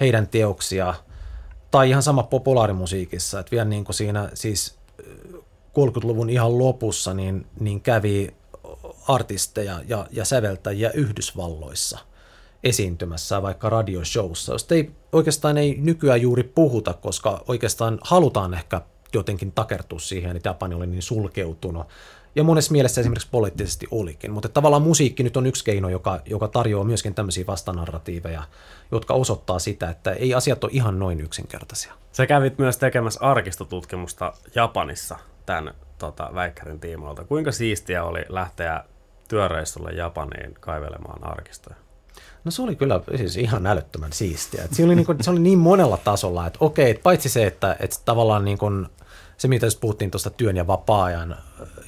heidän teoksia, tai ihan sama populaarimusiikissa, että vielä niin kuin siinä siis 30-luvun ihan lopussa niin, niin kävi artisteja ja, ja säveltäjiä Yhdysvalloissa esiintymässä vaikka radioshowssa, josta ei oikeastaan ei nykyään juuri puhuta, koska oikeastaan halutaan ehkä jotenkin takertua siihen, että Japani oli niin sulkeutunut ja monessa mielessä esimerkiksi poliittisesti olikin. Mutta tavallaan musiikki nyt on yksi keino, joka, joka tarjoaa myöskin tämmöisiä vastanarratiiveja, jotka osoittaa sitä, että ei asiat ole ihan noin yksinkertaisia. Sä kävit myös tekemässä arkistotutkimusta Japanissa tämän tota, Väikkärin tiimoilta. Kuinka siistiä oli lähteä työreissulle Japaniin kaivelemaan arkistoja? No se oli kyllä siis ihan älyttömän siistiä. se, oli niin kuin, se oli niin monella tasolla, että okei, paitsi se, että, että tavallaan niin kuin se, mitä just puhuttiin tuosta työn ja vapaa-ajan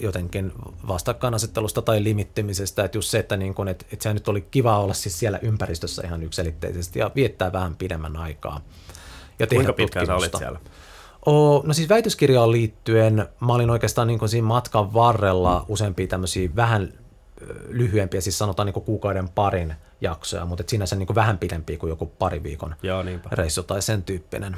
jotenkin vastakkainasettelusta tai limittimisestä, että just se, että, niin kun, että, että se nyt oli kiva olla siis siellä ympäristössä ihan yksilitteisesti ja viettää vähän pidemmän aikaa. Ja Kuinka pitkään sä olit siellä? O, no siis väitöskirjaan liittyen mä olin oikeastaan niin siinä matkan varrella useampia tämmöisiä vähän lyhyempiä, siis sanotaan niin kuukauden parin jaksoja, mutta sinänsä niin vähän pidempiä kuin joku pari viikon Joo, reissu tai sen tyyppinen.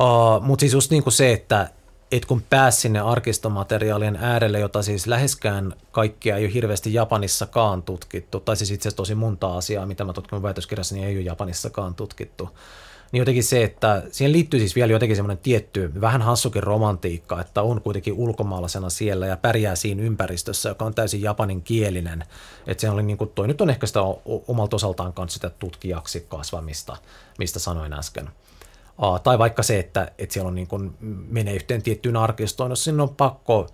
Uh, mutta siis just niin kuin se, että et kun pääsi sinne arkistomateriaalien äärelle, jota siis läheskään kaikkia ei ole hirveästi Japanissakaan tutkittu, tai siis itse asiassa tosi monta asiaa, mitä mä tutkin väitöskirjassa, niin ei ole Japanissakaan tutkittu. Niin jotenkin se, että siihen liittyy siis vielä jotenkin semmoinen tietty, vähän hassukin romantiikka, että on kuitenkin ulkomaalaisena siellä ja pärjää siinä ympäristössä, joka on täysin japanin kielinen. Että se oli niin kuin, toi nyt on ehkä sitä omalta osaltaan kanssa sitä tutkijaksi kasvamista, mistä sanoin äsken. Tai vaikka se, että, että siellä on niin kuin, menee yhteen tiettyyn arkistoon, jos sinne on pakko,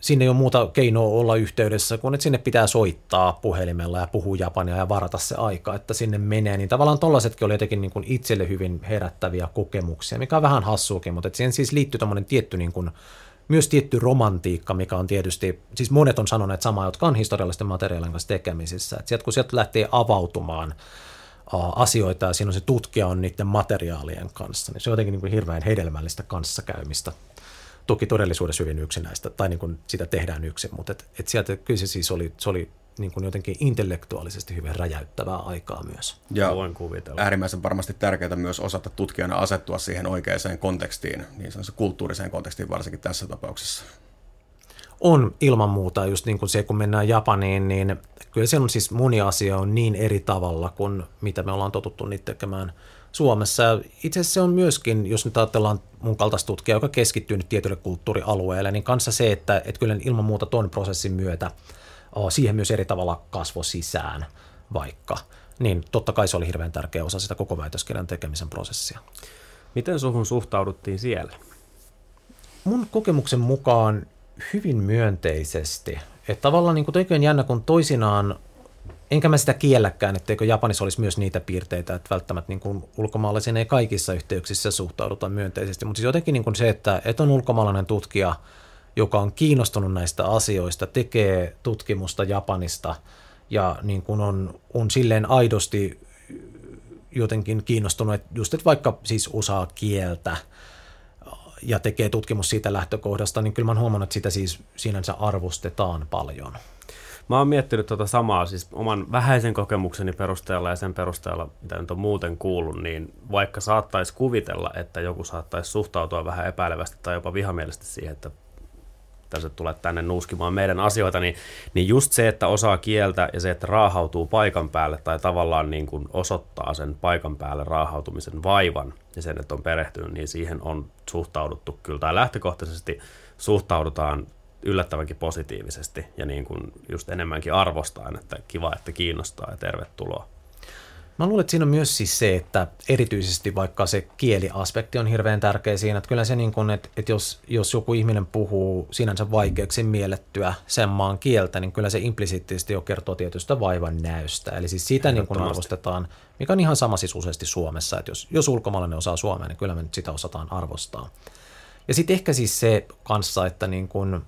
sinne ei ole muuta keinoa olla yhteydessä, kun että sinne pitää soittaa puhelimella ja puhua japania ja varata se aika, että sinne menee, niin tavallaan tollaisetkin oli jotenkin niin kuin itselle hyvin herättäviä kokemuksia, mikä on vähän hassuukin, mutta että siihen siis liittyy tämmöinen tietty niin kuin, myös tietty romantiikka, mikä on tietysti, siis monet on sanoneet samaa, jotka on historiallisten materiaalien kanssa tekemisissä, että sieltä kun sieltä lähtee avautumaan asioita ja siinä on se tutkija on niiden materiaalien kanssa, niin se on jotenkin niin kuin hirveän hedelmällistä kanssakäymistä. Toki todellisuudessa hyvin yksinäistä, tai niin kuin sitä tehdään yksin, mutta et, et sieltä kyllä se siis oli, se oli niin kuin jotenkin intellektuaalisesti hyvin räjäyttävää aikaa myös. Ja Voin kuvitella. äärimmäisen varmasti tärkeää myös osata tutkijana asettua siihen oikeaan kontekstiin, niin se kulttuuriseen kontekstiin varsinkin tässä tapauksessa. On ilman muuta, just niin kuin se, kun mennään Japaniin, niin kyllä siellä on siis moni asia on niin eri tavalla kuin mitä me ollaan totuttu niitä tekemään Suomessa. Itse asiassa se on myöskin, jos nyt ajatellaan mun kaltaista tutkijaa, joka keskittyy nyt tietylle kulttuurialueelle, niin kanssa se, että, että kyllä ilman muuta tuon prosessin myötä siihen myös eri tavalla kasvo sisään vaikka, niin totta kai se oli hirveän tärkeä osa sitä koko väitöskirjan tekemisen prosessia. Miten suhun suhtauduttiin siellä? Mun kokemuksen mukaan hyvin myönteisesti. Että tavallaan niin kuin jännä, kun toisinaan, enkä mä sitä kielläkään, etteikö Japanissa olisi myös niitä piirteitä, että välttämättä niin kuin ulkomaalaisiin ei kaikissa yhteyksissä suhtauduta myönteisesti, mutta siis jotenkin niin kuin se, että, että on ulkomaalainen tutkija, joka on kiinnostunut näistä asioista, tekee tutkimusta Japanista ja niin kuin on, on silleen aidosti jotenkin kiinnostunut, että just että vaikka siis osaa kieltä ja tekee tutkimus siitä lähtökohdasta, niin kyllä mä oon huomannut, että sitä siis sinänsä arvostetaan paljon. Mä oon miettinyt tuota samaa, siis oman vähäisen kokemukseni perusteella ja sen perusteella, mitä nyt on muuten kuullut, niin vaikka saattaisi kuvitella, että joku saattaisi suhtautua vähän epäilevästi tai jopa vihamielisesti siihen, että tässä tulee tänne nuuskimaan meidän asioita, niin, niin just se, että osaa kieltä ja se, että raahautuu paikan päälle tai tavallaan niin kuin osoittaa sen paikan päälle raahautumisen vaivan ja sen, että on perehtynyt, niin siihen on suhtauduttu kyllä, tai lähtökohtaisesti suhtaudutaan yllättävänkin positiivisesti ja niin kuin just enemmänkin arvostaen, että kiva, että kiinnostaa ja tervetuloa. Mä luulen, että siinä on myös siis se, että erityisesti vaikka se kieliaspekti on hirveän tärkeä siinä, että kyllä se niin kuin, että, että jos, jos joku ihminen puhuu sinänsä vaikeaksi miellettyä sen maan kieltä, niin kyllä se implisiittisesti jo kertoo tietystä vaivan näystä. Eli siis sitä niin kuin arvostetaan, mikä on ihan sama siis useasti Suomessa, että jos, jos ulkomaalainen osaa suomea, niin kyllä me nyt sitä osataan arvostaa. Ja sitten ehkä siis se kanssa, että niin kuin,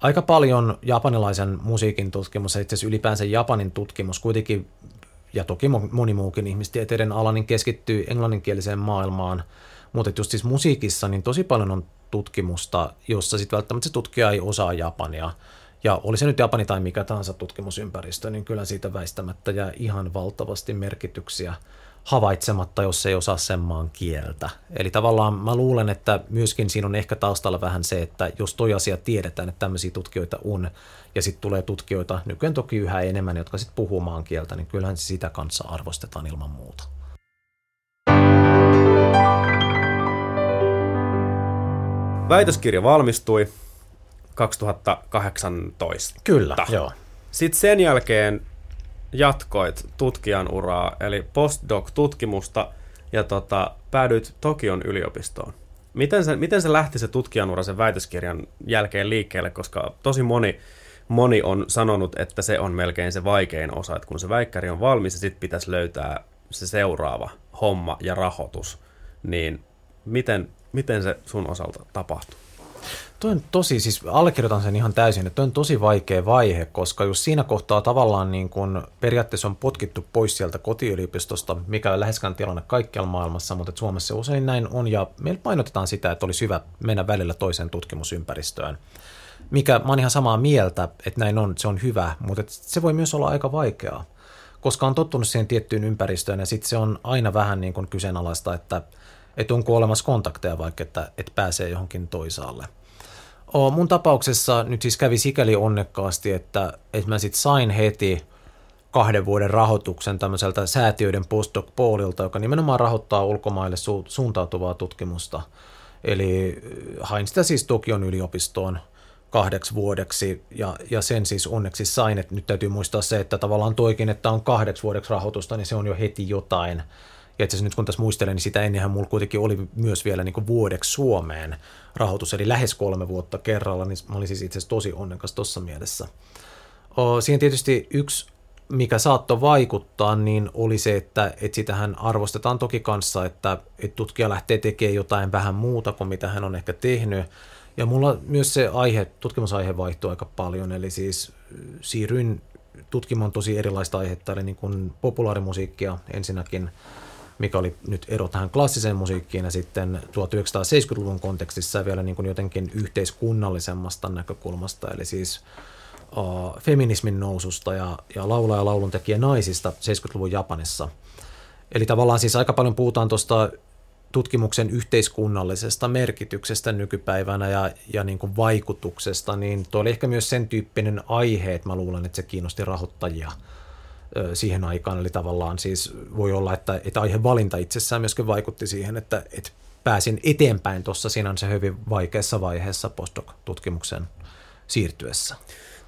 aika paljon japanilaisen musiikin tutkimus ja itse asiassa ylipäänsä Japanin tutkimus kuitenkin ja toki moni muukin ihmistieteiden ala niin keskittyy englanninkieliseen maailmaan, mutta just siis musiikissa niin tosi paljon on tutkimusta, jossa sitten välttämättä se tutkija ei osaa japania. Ja oli se nyt Japani tai mikä tahansa tutkimusympäristö, niin kyllä siitä väistämättä jää ihan valtavasti merkityksiä havaitsematta, jos ei osaa sen maan kieltä. Eli tavallaan mä luulen, että myöskin siinä on ehkä taustalla vähän se, että jos toi asia tiedetään, että tämmöisiä tutkijoita on, ja sitten tulee tutkijoita, nykyään toki yhä enemmän, jotka sitten puhuu maan kieltä, niin kyllähän se sitä kanssa arvostetaan ilman muuta. Väitöskirja valmistui 2018. Kyllä, joo. Sitten sen jälkeen jatkoit tutkijan uraa, eli postdoc-tutkimusta, ja tota, päädyit Tokion yliopistoon. Miten se, miten se lähti se tutkijan ura sen väitöskirjan jälkeen liikkeelle, koska tosi moni, moni on sanonut, että se on melkein se vaikein osa, että kun se väikkäri on valmis ja sitten pitäisi löytää se seuraava homma ja rahoitus, niin miten, miten se sun osalta tapahtuu? Toi on tosi, siis allekirjoitan sen ihan täysin, että toi on tosi vaikea vaihe, koska jos siinä kohtaa tavallaan niin kun periaatteessa on potkittu pois sieltä kotiyliopistosta, mikä on läheskään tilanne kaikkialla maailmassa, mutta Suomessa usein näin on, ja meillä painotetaan sitä, että olisi hyvä mennä välillä toiseen tutkimusympäristöön. Mikä mä oon ihan samaa mieltä, että näin on, se on hyvä, mutta se voi myös olla aika vaikeaa, koska on tottunut siihen tiettyyn ympäristöön, ja sitten se on aina vähän niin kuin kyseenalaista, että, että onko olemassa kontakteja vaikka, että, että pääsee johonkin toisaalle – Oh, mun tapauksessa nyt siis kävi sikäli onnekkaasti, että, että mä sitten sain heti kahden vuoden rahoituksen tämmöiseltä säätiöiden postdoc Paulilta, joka nimenomaan rahoittaa ulkomaille su- suuntautuvaa tutkimusta. Eli äh, hain sitä siis Tokion yliopistoon kahdeksi vuodeksi ja, ja sen siis onneksi sain, että nyt täytyy muistaa se, että tavallaan toikin, että on kahdeksi vuodeksi rahoitusta, niin se on jo heti jotain – ja itse nyt kun tässä muistelen, niin sitä ennenhän mulla kuitenkin oli myös vielä niin kuin vuodeksi Suomeen rahoitus, eli lähes kolme vuotta kerralla, niin mä olin siis itse asiassa tosi onnekas tuossa mielessä. Siihen tietysti yksi, mikä saattoi vaikuttaa, niin oli se, että, että sitähän arvostetaan toki kanssa, että, että tutkija lähtee tekemään jotain vähän muuta kuin mitä hän on ehkä tehnyt. Ja mulla myös se aihe, tutkimusaihe vaihtui aika paljon, eli siis siirryin tutkimaan tosi erilaista aihetta, eli niin kuin populaarimusiikkia ensinnäkin – mikä oli nyt ero tähän klassiseen musiikkiin ja sitten 1970-luvun kontekstissa vielä niin kuin jotenkin yhteiskunnallisemmasta näkökulmasta, eli siis uh, feminismin noususta ja, ja laula- ja lauluntekijä naisista 70-luvun Japanissa. Eli tavallaan siis aika paljon puhutaan tuosta tutkimuksen yhteiskunnallisesta merkityksestä nykypäivänä ja, ja niin kuin vaikutuksesta, niin tuo oli ehkä myös sen tyyppinen aihe, että mä luulen, että se kiinnosti rahoittajia – siihen aikaan. Eli tavallaan siis voi olla, että, että aihevalinta itsessään myöskin vaikutti siihen, että, että pääsin eteenpäin tuossa sinänsä hyvin vaikeassa vaiheessa postdoc-tutkimuksen siirtyessä.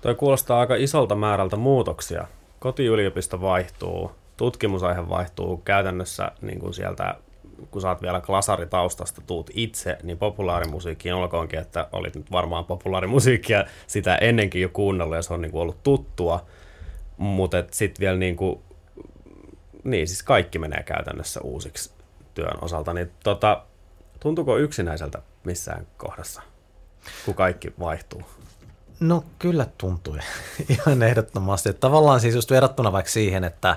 Toi kuulostaa aika isolta määrältä muutoksia. Kotiyliopisto vaihtuu, tutkimusaihe vaihtuu käytännössä niin kuin sieltä, kun saat vielä klasaritaustasta, tuut itse, niin populaarimusiikkiin olkoonkin, että olit nyt varmaan populaarimusiikkia sitä ennenkin jo kuunnellut ja se on niin kuin ollut tuttua, mutta sitten vielä niin kuin, niin siis kaikki menee käytännössä uusiksi työn osalta, niin tota, tuntuuko yksinäiseltä missään kohdassa, kun kaikki vaihtuu? No kyllä tuntui <laughs> ihan ehdottomasti. Että tavallaan siis just verrattuna vaikka siihen, että,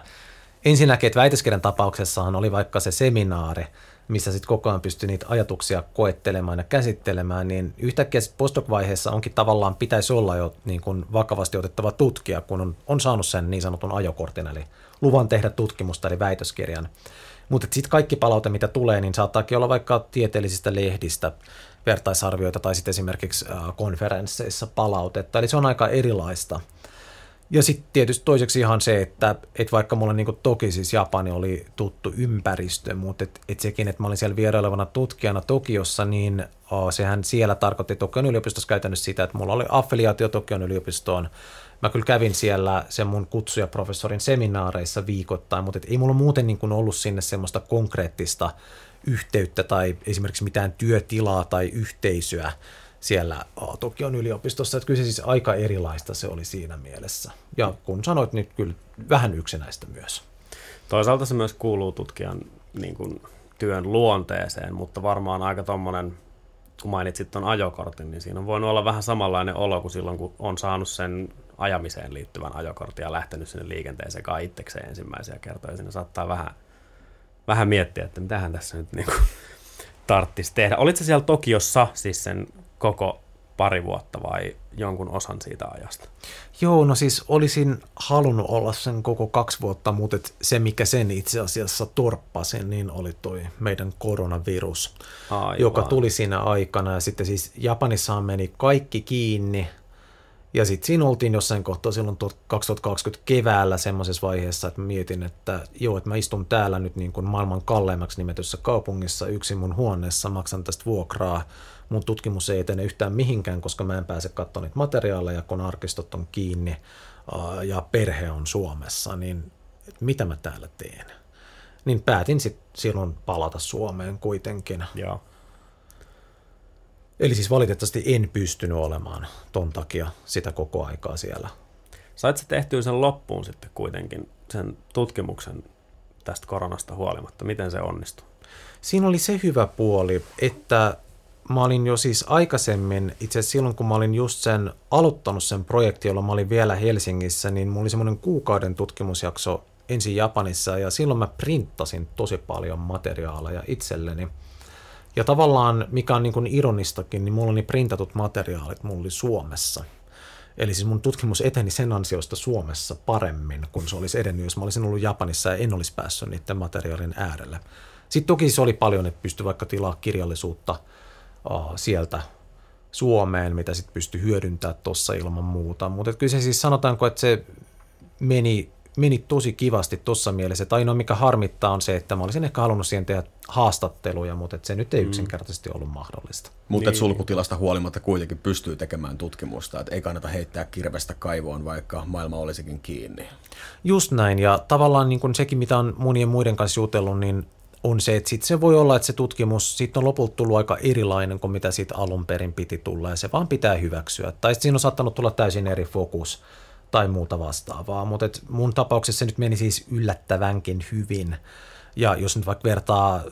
ensinnäkin, että väitöskirjan tapauksessahan oli vaikka se seminaari, missä sitten koko ajan pystyy niitä ajatuksia koettelemaan ja käsittelemään, niin yhtäkkiä postdoc-vaiheessa onkin tavallaan pitäisi olla jo niin kuin vakavasti otettava tutkija, kun on, on saanut sen niin sanotun ajokortin, eli luvan tehdä tutkimusta, eli väitöskirjan. Mutta sitten kaikki palaute, mitä tulee, niin saattaakin olla vaikka tieteellisistä lehdistä vertaisarvioita tai sitten esimerkiksi konferensseissa palautetta, eli se on aika erilaista. Ja sitten tietysti toiseksi ihan se, että, että vaikka mulle niin toki siis Japani oli tuttu ympäristö, mutta et, et sekin, että mä olin siellä vierailevana tutkijana Tokiossa, niin oh, sehän siellä tarkoitti Tokion yliopistossa käytännössä sitä, että mulla oli affiliaatio Tokion yliopistoon. Mä kyllä kävin siellä sen mun kutsujaprofessorin seminaareissa viikoittain, mutta et ei mulla muuten niin kuin ollut sinne semmoista konkreettista yhteyttä tai esimerkiksi mitään työtilaa tai yhteisöä, siellä Tokion yliopistossa, että kyllä se siis aika erilaista se oli siinä mielessä. Ja kun sanoit, niin kyllä vähän yksinäistä myös. Toisaalta se myös kuuluu tutkijan niin kuin, työn luonteeseen, mutta varmaan aika tuommoinen, kun mainitsit tuon ajokortin, niin siinä on voinut olla vähän samanlainen olo kuin silloin, kun on saanut sen ajamiseen liittyvän ajokortin ja lähtenyt sinne liikenteeseen kai itsekseen ensimmäisiä kertoja. Siinä saattaa vähän, vähän miettiä, että mitähän tässä nyt niin kuin, tarttisi tehdä. Olitko siellä Tokiossa siis sen koko pari vuotta vai jonkun osan siitä ajasta? Joo, no siis olisin halunnut olla sen koko kaksi vuotta, mutta se mikä sen itse asiassa torppasi, niin oli toi meidän koronavirus, Aivan. joka tuli siinä aikana. Ja sitten siis Japanissahan meni kaikki kiinni, ja sitten siinä oltiin jossain kohtaa silloin 2020 keväällä semmoisessa vaiheessa, että mietin, että joo, että mä istun täällä nyt niin kuin maailman kalleimmaksi nimetyssä kaupungissa yksin mun huoneessa, maksan tästä vuokraa, mun tutkimus ei etene yhtään mihinkään, koska mä en pääse katsomaan niitä materiaaleja, kun arkistot on kiinni ja perhe on Suomessa, niin mitä mä täällä teen? Niin päätin sitten silloin palata Suomeen kuitenkin. Joo. Eli siis valitettavasti en pystynyt olemaan ton takia sitä koko aikaa siellä. Sait sä tehtyä sen loppuun sitten kuitenkin, sen tutkimuksen tästä koronasta huolimatta? Miten se onnistui? Siinä oli se hyvä puoli, että mä olin jo siis aikaisemmin, itse asiassa silloin kun mä olin just sen aloittanut sen projektin, jolla mä olin vielä Helsingissä, niin mulla oli semmoinen kuukauden tutkimusjakso ensin Japanissa ja silloin mä printtasin tosi paljon materiaaleja itselleni. Ja tavallaan, mikä on niin kuin ironistakin, niin mulla oli printatut materiaalit, mulla oli Suomessa. Eli siis mun tutkimus eteni sen ansiosta Suomessa paremmin kuin se olisi edennyt, jos mä olisin ollut Japanissa ja en olisi päässyt niiden materiaalin äärelle. Sitten toki se oli paljon, että pystyi vaikka tilaa kirjallisuutta uh, sieltä Suomeen, mitä sitten pystyi hyödyntämään tuossa ilman muuta. Mutta kyllä se siis sanotaanko, että se meni meni tosi kivasti tuossa mielessä. Että ainoa mikä harmittaa on se, että mä olisin ehkä halunnut siihen tehdä haastatteluja, mutta että se nyt ei mm. yksinkertaisesti ollut mahdollista. Mutta niin. sulkutilasta huolimatta kuitenkin pystyy tekemään tutkimusta, että ei kannata heittää kirvestä kaivoon, vaikka maailma olisikin kiinni. Just näin, ja tavallaan niin kuin sekin, mitä on monien muiden kanssa jutellut, niin on se, että sit se voi olla, että se tutkimus siitä on lopulta tullut aika erilainen kuin mitä siitä alun perin piti tulla, ja se vaan pitää hyväksyä. Tai siinä on saattanut tulla täysin eri fokus tai muuta vastaavaa. Mutta mun tapauksessa se nyt meni siis yllättävänkin hyvin. Ja jos nyt vaikka vertaa,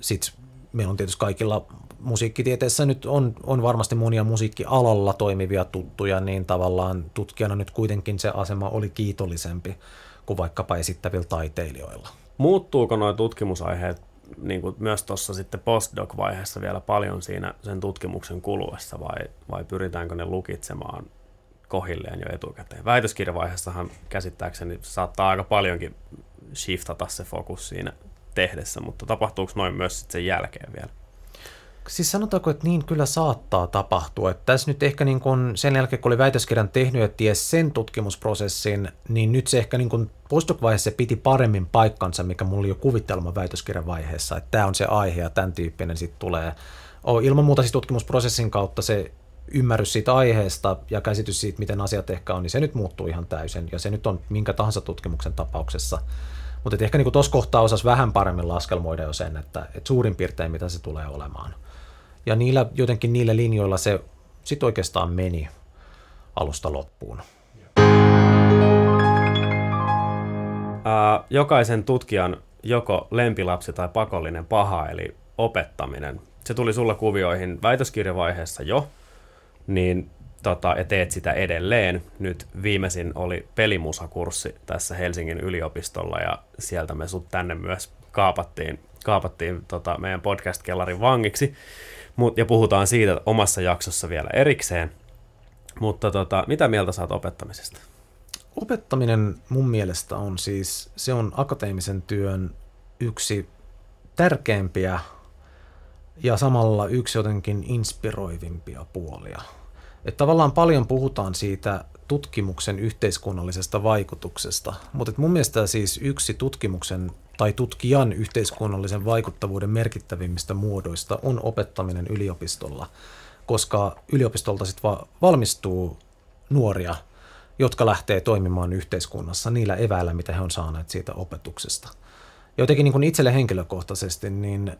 sit meillä on tietysti kaikilla musiikkitieteessä nyt on, on varmasti monia musiikkialalla toimivia tuttuja, niin tavallaan tutkijana nyt kuitenkin se asema oli kiitollisempi kuin vaikkapa esittävillä taiteilijoilla. Muuttuuko nuo tutkimusaiheet niin kuin myös tuossa sitten postdoc-vaiheessa vielä paljon siinä sen tutkimuksen kuluessa vai, vai pyritäänkö ne lukitsemaan kohilleen jo etukäteen. Väitöskirjavaiheessahan käsittääkseni saattaa aika paljonkin shiftata se fokus siinä tehdessä, mutta tapahtuuko noin myös sitten sen jälkeen vielä? Siis sanotaanko, että niin kyllä saattaa tapahtua. Että tässä nyt ehkä niin kun sen jälkeen, kun oli väitöskirjan tehnyt ja ties sen tutkimusprosessin, niin nyt se ehkä niin kun postdoc-vaiheessa piti paremmin paikkansa, mikä mulla oli jo kuvittelma väitöskirjan vaiheessa, että tämä on se aihe ja tämän tyyppinen sitten tulee. Oh, ilman muuta siis tutkimusprosessin kautta se ymmärrys siitä aiheesta ja käsitys siitä, miten asiat ehkä on, niin se nyt muuttuu ihan täysin. Ja se nyt on minkä tahansa tutkimuksen tapauksessa. Mutta ehkä niin tuossa kohtaa osasi vähän paremmin laskelmoida jo sen, että, että suurin piirtein mitä se tulee olemaan. Ja niillä, jotenkin niillä linjoilla se sitten oikeastaan meni alusta loppuun. Jokaisen tutkijan joko lempilapsi tai pakollinen paha, eli opettaminen. Se tuli sulla kuvioihin väitöskirjavaiheessa jo, niin tota, ja teet sitä edelleen. Nyt viimeisin oli pelimusakurssi tässä Helsingin yliopistolla ja sieltä me sut tänne myös kaapattiin, kaapattiin tota, meidän podcast-kellarin vangiksi. Mut, ja puhutaan siitä omassa jaksossa vielä erikseen. Mutta tota, mitä mieltä saat opettamisesta? Opettaminen mun mielestä on siis, se on akateemisen työn yksi tärkeimpiä ja samalla yksi jotenkin inspiroivimpia puolia. Että tavallaan paljon puhutaan siitä tutkimuksen yhteiskunnallisesta vaikutuksesta, mutta mun mielestä siis yksi tutkimuksen tai tutkijan yhteiskunnallisen vaikuttavuuden merkittävimmistä muodoista on opettaminen yliopistolla, koska yliopistolta sitten va- valmistuu nuoria, jotka lähtee toimimaan yhteiskunnassa niillä eväillä, mitä he on saaneet siitä opetuksesta. Jotenkin niin kuin itselle henkilökohtaisesti, niin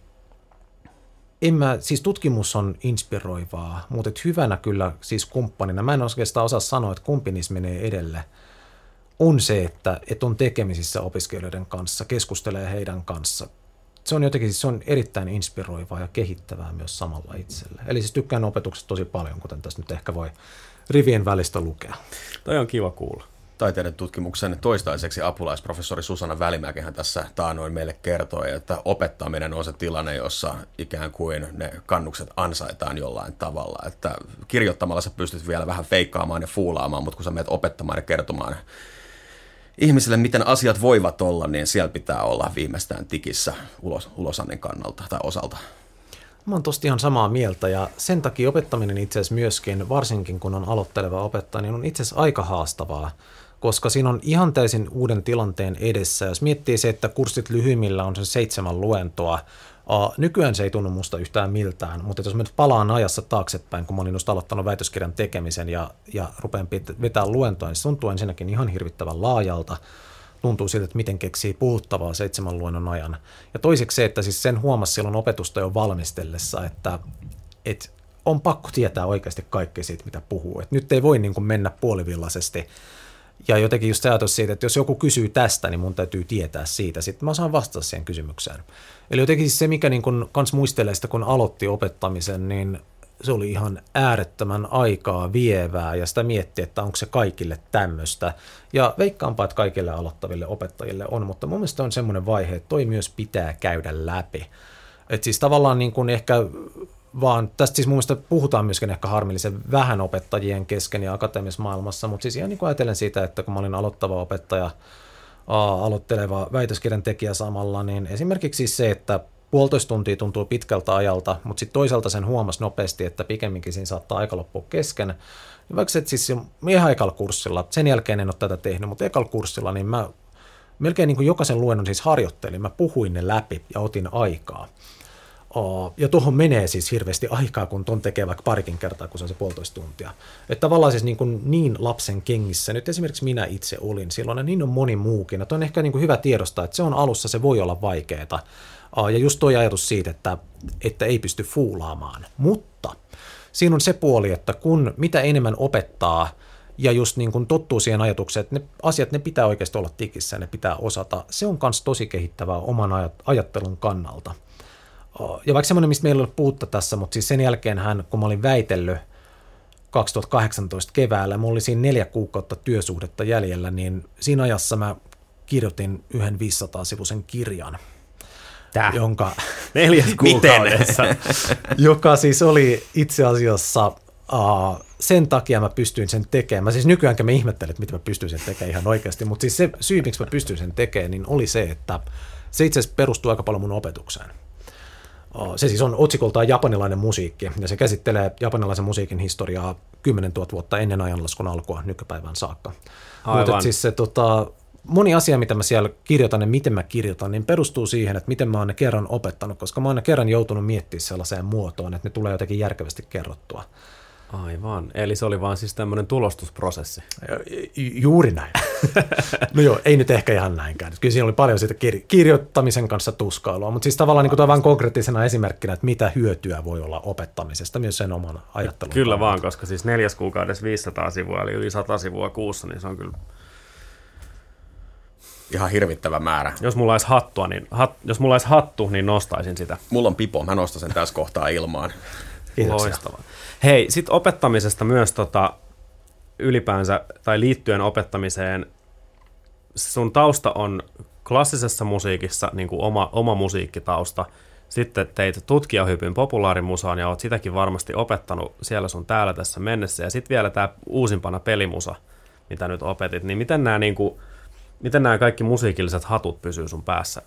en mä, siis tutkimus on inspiroivaa, mutta hyvänä kyllä siis kumppanina, mä en oikeastaan osaa sanoa, että kumpi niissä menee edelle, on se, että, että on tekemisissä opiskelijoiden kanssa, keskustelee heidän kanssa. Se on jotenkin, siis se on erittäin inspiroivaa ja kehittävää myös samalla itselle. Eli siis tykkään opetuksesta tosi paljon, kuten tässä nyt ehkä voi rivien välistä lukea. Toi on kiva kuulla taiteiden tutkimuksen toistaiseksi apulaisprofessori Susanna Välimäkihän tässä taanoin meille kertoi, että opettaminen on se tilanne, jossa ikään kuin ne kannukset ansaitaan jollain tavalla. Että kirjoittamalla sä pystyt vielä vähän feikkaamaan ja fuulaamaan, mutta kun sä menet opettamaan ja kertomaan ihmisille, miten asiat voivat olla, niin siellä pitää olla viimeistään tikissä ulos, ulosannin kannalta tai osalta. Mä oon tosti ihan samaa mieltä ja sen takia opettaminen itse asiassa myöskin, varsinkin kun on aloitteleva opettaja, niin on itse asiassa aika haastavaa koska siinä on ihan täysin uuden tilanteen edessä. Jos miettii se, että kurssit lyhyimmillä on se seitsemän luentoa, Nykyään se ei tunnu musta yhtään miltään, mutta jos mä nyt palaan ajassa taaksepäin, kun mä olin just aloittanut väitöskirjan tekemisen ja, ja rupean vetää luentoa, niin se tuntuu ensinnäkin ihan hirvittävän laajalta. Tuntuu siltä, että miten keksii puhuttavaa seitsemän luennon ajan. Ja toiseksi se, että siis sen huomasi silloin opetusta jo valmistellessa, että, että on pakko tietää oikeasti kaikki siitä, mitä puhuu. Et nyt ei voi niin kuin mennä puolivillaisesti ja jotenkin just ajatus siitä, että jos joku kysyy tästä, niin mun täytyy tietää siitä. Sitten mä saan vastata siihen kysymykseen. Eli jotenkin siis se, mikä niin kun kans muistelee sitä, kun aloitti opettamisen, niin se oli ihan äärettömän aikaa vievää ja sitä mietti, että onko se kaikille tämmöistä. Ja veikkaanpa, että kaikille aloittaville opettajille on, mutta mun mielestä on semmoinen vaihe, että toi myös pitää käydä läpi. Että siis tavallaan niin kuin ehkä vaan tästä siis mun mielestä puhutaan myöskin ehkä harmillisen vähän opettajien kesken ja akateemisessa maailmassa, mutta siis ihan niin kuin ajatellen siitä, että kun mä olin aloittava opettaja, aloitteleva väitöskirjan tekijä samalla, niin esimerkiksi siis se, että puolitoista tuntia tuntuu pitkältä ajalta, mutta sitten toisaalta sen huomasi nopeasti, että pikemminkin siinä saattaa aika loppua kesken. Niin vaikka et siis ihan ekalla kurssilla, sen jälkeen en ole tätä tehnyt, mutta ekalla kurssilla, niin mä melkein niin kuin jokaisen luennon siis harjoittelin, mä puhuin ne läpi ja otin aikaa. Ja tuohon menee siis hirveästi aikaa, kun ton tekee vaikka parikin kertaa, kun se on se puolitoista tuntia. Että tavallaan siis niin, kuin niin lapsen kengissä, nyt esimerkiksi minä itse olin silloin, ja niin on moni muukin. Että on ehkä niin kuin hyvä tiedostaa, että se on alussa, se voi olla vaikeaa. Ja just tuo ajatus siitä, että, että ei pysty fuulaamaan. Mutta siinä on se puoli, että kun mitä enemmän opettaa, ja just niin kuin tottuu siihen ajatukseen, että ne asiat ne pitää oikeasti olla tikissä, ne pitää osata. Se on myös tosi kehittävää oman ajattelun kannalta ja vaikka semmoinen, mistä meillä ei ole puutta tässä, mutta siis sen jälkeen hän, kun mä olin väitellyt 2018 keväällä, mulla oli siinä neljä kuukautta työsuhdetta jäljellä, niin siinä ajassa mä kirjoitin yhden 500-sivuisen kirjan. Tää. Jonka, <laughs> Neljäs <laughs> kuukaudessa. <laughs> joka siis oli itse asiassa uh, sen takia mä pystyin sen tekemään. Mä siis nykyäänkin mä ihmettelen, että mitä mä pystyin sen tekemään ihan oikeasti, mutta siis se syy, miksi mä pystyin sen tekemään, niin oli se, että se itse asiassa perustuu aika paljon mun opetukseen. Se siis on otsikoltaan japanilainen musiikki, ja se käsittelee japanilaisen musiikin historiaa 10 000 vuotta ennen ajanlaskun alkua nykypäivän saakka. Mutta siis se, tota, moni asia, mitä mä siellä kirjoitan ja miten mä kirjoitan, niin perustuu siihen, että miten mä oon ne kerran opettanut, koska mä oon ne kerran joutunut miettimään sellaiseen muotoon, että ne tulee jotenkin järkevästi kerrottua. Aivan. Eli se oli vaan siis tämmöinen tulostusprosessi. Juuri näin. no joo, ei nyt ehkä ihan näinkään. Kyllä siinä oli paljon siitä kir- kirjoittamisen kanssa tuskailua, mutta siis tavallaan niin vain konkreettisena esimerkkinä, että mitä hyötyä voi olla opettamisesta myös sen oman ajattelun. Kyllä kannalta. vaan, koska siis neljäs kuukaudessa 500 sivua, eli yli 100 sivua kuussa, niin se on kyllä ihan hirvittävä määrä. Jos mulla olisi hattua, niin hat, jos mulla olisi hattu, niin nostaisin sitä. Mulla on pipo, mä nostan sen tässä kohtaa ilmaan. Kiitoksia. Loistavaa. Hei, sitten opettamisesta myös tota, ylipäänsä, tai liittyen opettamiseen, sun tausta on klassisessa musiikissa niin kuin oma, oma musiikkitausta, sitten teit tutkijahypyn populaarimusaan ja oot sitäkin varmasti opettanut siellä sun täällä tässä mennessä. Ja sitten vielä tämä uusimpana pelimusa, mitä nyt opetit, niin miten nämä, niin kuin, miten nämä kaikki musiikilliset hatut pysyy sun päässä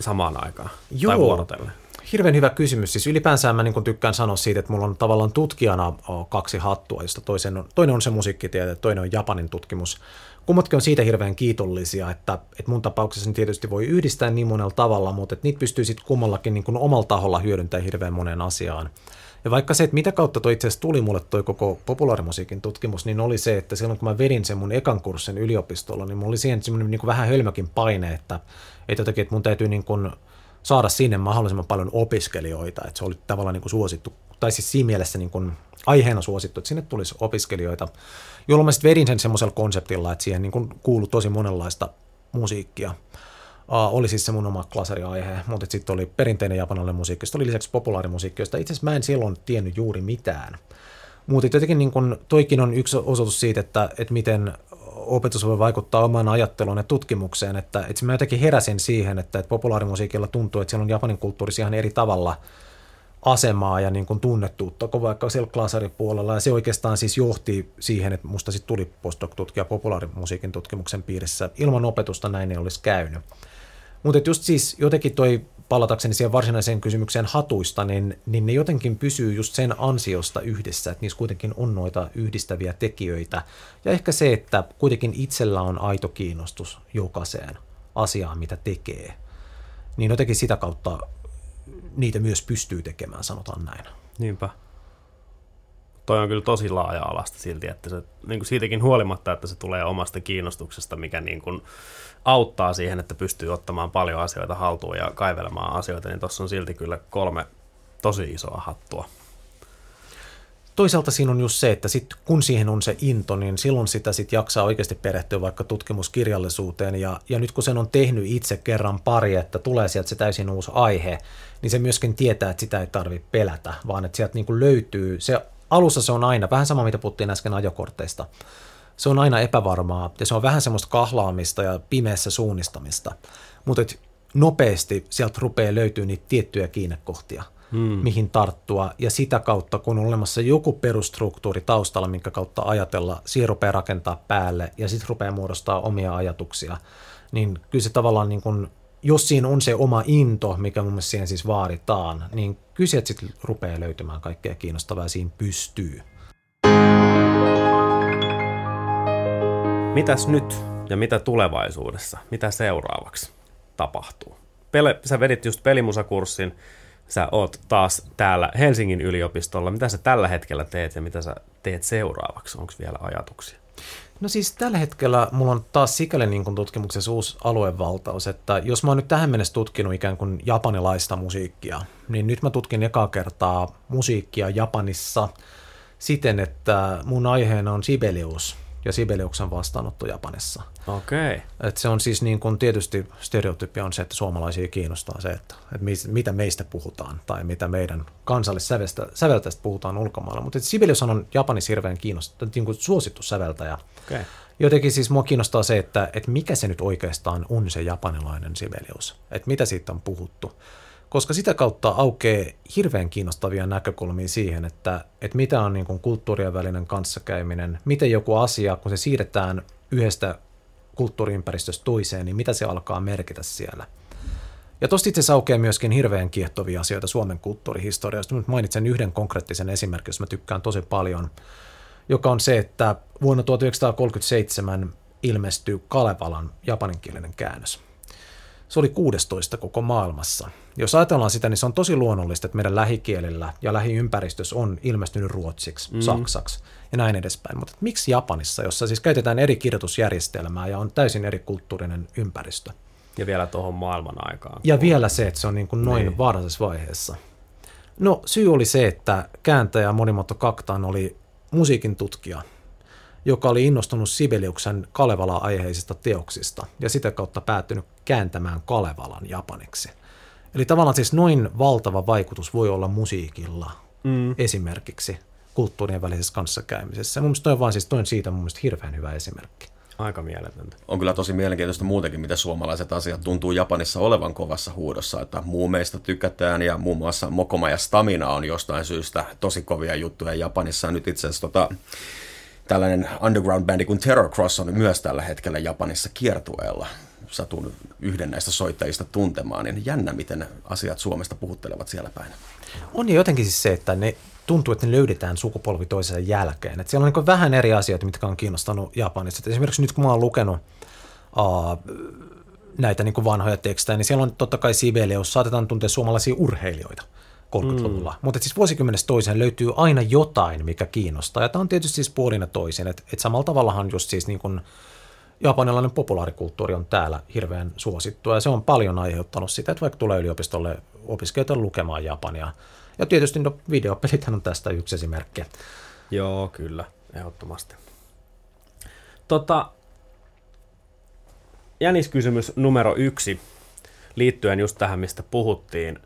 samaan aikaan Joo. tai vuorotellen? Hirveän hyvä kysymys. Siis ylipäänsä mä niin tykkään sanoa siitä, että mulla on tavallaan tutkijana kaksi hattua, josta toisen on, toinen on se musiikkitiede, toinen on Japanin tutkimus. Kummatkin on siitä hirveän kiitollisia, että, että mun tapauksessa tietysti voi yhdistää niin monella tavalla, mutta että niitä pystyy sitten kummallakin niin omalla taholla hyödyntämään hirveän moneen asiaan. Ja vaikka se, että mitä kautta toi itse asiassa tuli mulle toi koko populaarimusiikin tutkimus, niin oli se, että silloin kun mä vedin sen mun ekan kurssin yliopistolla, niin mulla oli siihen semmoinen niin vähän hölmökin paine, että, että jotenkin, että mun täytyy niin kuin saada sinne mahdollisimman paljon opiskelijoita, että se oli tavallaan niin kuin suosittu, tai siis siinä mielessä niin kuin aiheena suosittu, että sinne tulisi opiskelijoita, jolloin mä sitten vedin sen semmoisella konseptilla, että siihen niin kuin kuului tosi monenlaista musiikkia. Uh, oli siis se mun oma klaseriaihe, mutta sitten oli perinteinen japanilainen musiikki, sitten oli lisäksi populaarimusiikki, josta itse asiassa mä en silloin tiennyt juuri mitään. Mutta jotenkin niin kun, toikin on yksi osoitus siitä, että, että miten opetus voi vaikuttaa omaan ajatteluun ja tutkimukseen, että, että mä jotenkin heräsin siihen, että, että populaarimusiikilla tuntuu, että siellä on Japanin kulttuurissa ihan eri tavalla asemaa ja niin kuin tunnettuutta kuin vaikka siellä klasaripuolella. Ja se oikeastaan siis johti siihen, että musta sitten tuli postdoc-tutkija populaarimusiikin tutkimuksen piirissä. Ilman opetusta näin ei olisi käynyt. Mutta just siis jotenkin toi palatakseni siihen varsinaiseen kysymykseen hatuista, niin, niin ne jotenkin pysyy just sen ansiosta yhdessä, että niissä kuitenkin on noita yhdistäviä tekijöitä. Ja ehkä se, että kuitenkin itsellä on aito kiinnostus jokaiseen asiaan, mitä tekee, niin jotenkin sitä kautta niitä myös pystyy tekemään, sanotaan näin. Niinpä. Toi on kyllä tosi laaja-alasta silti, että se, niin kuin siitäkin huolimatta, että se tulee omasta kiinnostuksesta, mikä niin kuin auttaa siihen, että pystyy ottamaan paljon asioita haltuun ja kaivelemaan asioita, niin tuossa on silti kyllä kolme tosi isoa hattua. Toisaalta siinä on just se, että sit, kun siihen on se into, niin silloin sitä sit jaksaa oikeasti perehtyä vaikka tutkimuskirjallisuuteen. Ja, ja nyt kun sen on tehnyt itse kerran pari, että tulee sieltä se täysin uusi aihe, niin se myöskin tietää, että sitä ei tarvitse pelätä, vaan että sieltä niin löytyy, se alussa se on aina, vähän sama mitä puhuttiin äsken ajokorteista, se on aina epävarmaa ja se on vähän semmoista kahlaamista ja pimeässä suunnistamista, mutta nopeasti sieltä rupeaa löytyy niitä tiettyjä kiinnekohtia, hmm. mihin tarttua ja sitä kautta, kun on olemassa joku perustruktuuri taustalla, minkä kautta ajatella, siihen rupeaa rakentaa päälle ja sitten rupeaa muodostaa omia ajatuksia, niin kyllä se tavallaan niin kuin jos siinä on se oma into, mikä mun mielestä siihen siis vaaditaan, niin kyllä sitten rupeaa löytymään kaikkea kiinnostavaa ja siinä pystyy. Mitäs nyt ja mitä tulevaisuudessa? Mitä seuraavaksi tapahtuu? Pele, sä vedit just pelimusakurssin, sä oot taas täällä Helsingin yliopistolla. Mitä sä tällä hetkellä teet ja mitä sä teet seuraavaksi? Onko vielä ajatuksia? No siis tällä hetkellä mulla on taas sikäli niin kuin tutkimuksessa uusi aluevaltaus, että jos mä oon nyt tähän mennessä tutkinut ikään kuin japanilaista musiikkia, niin nyt mä tutkin ekaa kertaa musiikkia Japanissa siten, että mun aiheena on Sibelius ja Sibeliuksen vastaanotto Japanissa. Okei. Okay. Et se on siis niin kuin tietysti stereotypia on se, että suomalaisia kiinnostaa se, että, että mitä meistä puhutaan tai mitä meidän kansallissäveltäjistä puhutaan ulkomailla. Mutta Sibelius on Japanissa hirveän kiinnostava, niin kuin suosittu säveltäjä. Okay. Jotenkin siis mua kiinnostaa se, että, että mikä se nyt oikeastaan on se japanilainen Sibelius, että mitä siitä on puhuttu koska sitä kautta aukeaa hirveän kiinnostavia näkökulmia siihen, että, että mitä on niin kuin kulttuurien välinen kanssakäyminen, miten joku asia, kun se siirretään yhdestä kulttuuriympäristöstä toiseen, niin mitä se alkaa merkitä siellä. Ja tuosta itse asiassa aukeaa myöskin hirveän kiehtovia asioita Suomen kulttuurihistoriasta. Nyt mainitsen yhden konkreettisen esimerkin, jos mä tykkään tosi paljon, joka on se, että vuonna 1937 ilmestyi Kalevalan japaninkielinen käännös se oli 16 koko maailmassa. Jos ajatellaan sitä, niin se on tosi luonnollista, että meidän lähikielillä ja lähiympäristössä on ilmestynyt ruotsiksi, mm. saksaksi ja näin edespäin. Mutta miksi Japanissa, jossa siis käytetään eri kirjoitusjärjestelmää ja on täysin eri kulttuurinen ympäristö? Ja vielä tuohon maailman aikaan. Ja vielä se, että se on niin kuin noin niin. vaarallisessa vaiheessa. No syy oli se, että kääntäjä Monimoto Kaktan oli musiikin tutkija joka oli innostunut Sibeliuksen Kalevala-aiheisista teoksista ja sitä kautta päättynyt kääntämään Kalevalan japaniksi. Eli tavallaan siis noin valtava vaikutus voi olla musiikilla mm. esimerkiksi kulttuurien välisessä kanssakäymisessä. Mun mielestä toi on vaan siis toi on siitä mun mielestä hirveän hyvä esimerkki. Aika mieletöntä. On kyllä tosi mielenkiintoista muutenkin, miten suomalaiset asiat tuntuu Japanissa olevan kovassa huudossa, että muumeista tykätään ja muun muassa Mokoma ja Stamina on jostain syystä tosi kovia juttuja Japanissa. Nyt itse asiassa tota, tällainen underground-bändi kuin Terror Cross on myös tällä hetkellä Japanissa kiertueella. Satun yhden näistä soittajista tuntemaan, niin jännä, miten asiat Suomesta puhuttelevat siellä päin. On ja jotenkin siis se, että ne tuntuu, että ne löydetään sukupolvi toisen jälkeen. Että siellä on niin vähän eri asioita, mitkä on kiinnostanut Japanissa. Että esimerkiksi nyt kun mä oon lukenut uh, näitä niin vanhoja tekstejä, niin siellä on totta kai Sibelius, saatetaan tuntea suomalaisia urheilijoita 30-luvulla. Mm. Mutta siis vuosikymmenestä toiseen löytyy aina jotain, mikä kiinnostaa. Ja tämä on tietysti siis puolina toisin. Että et samalla tavallahan just siis niin kuin japanilainen populaarikulttuuri on täällä hirveän suosittua. Ja se on paljon aiheuttanut sitä, että vaikka tulee yliopistolle opiskelijoita lukemaan Japania – ja tietysti no, videopelithän on tästä yksi esimerkki. Joo, kyllä, ehdottomasti. Tota, Jäniskysymys numero yksi liittyen just tähän, mistä puhuttiin.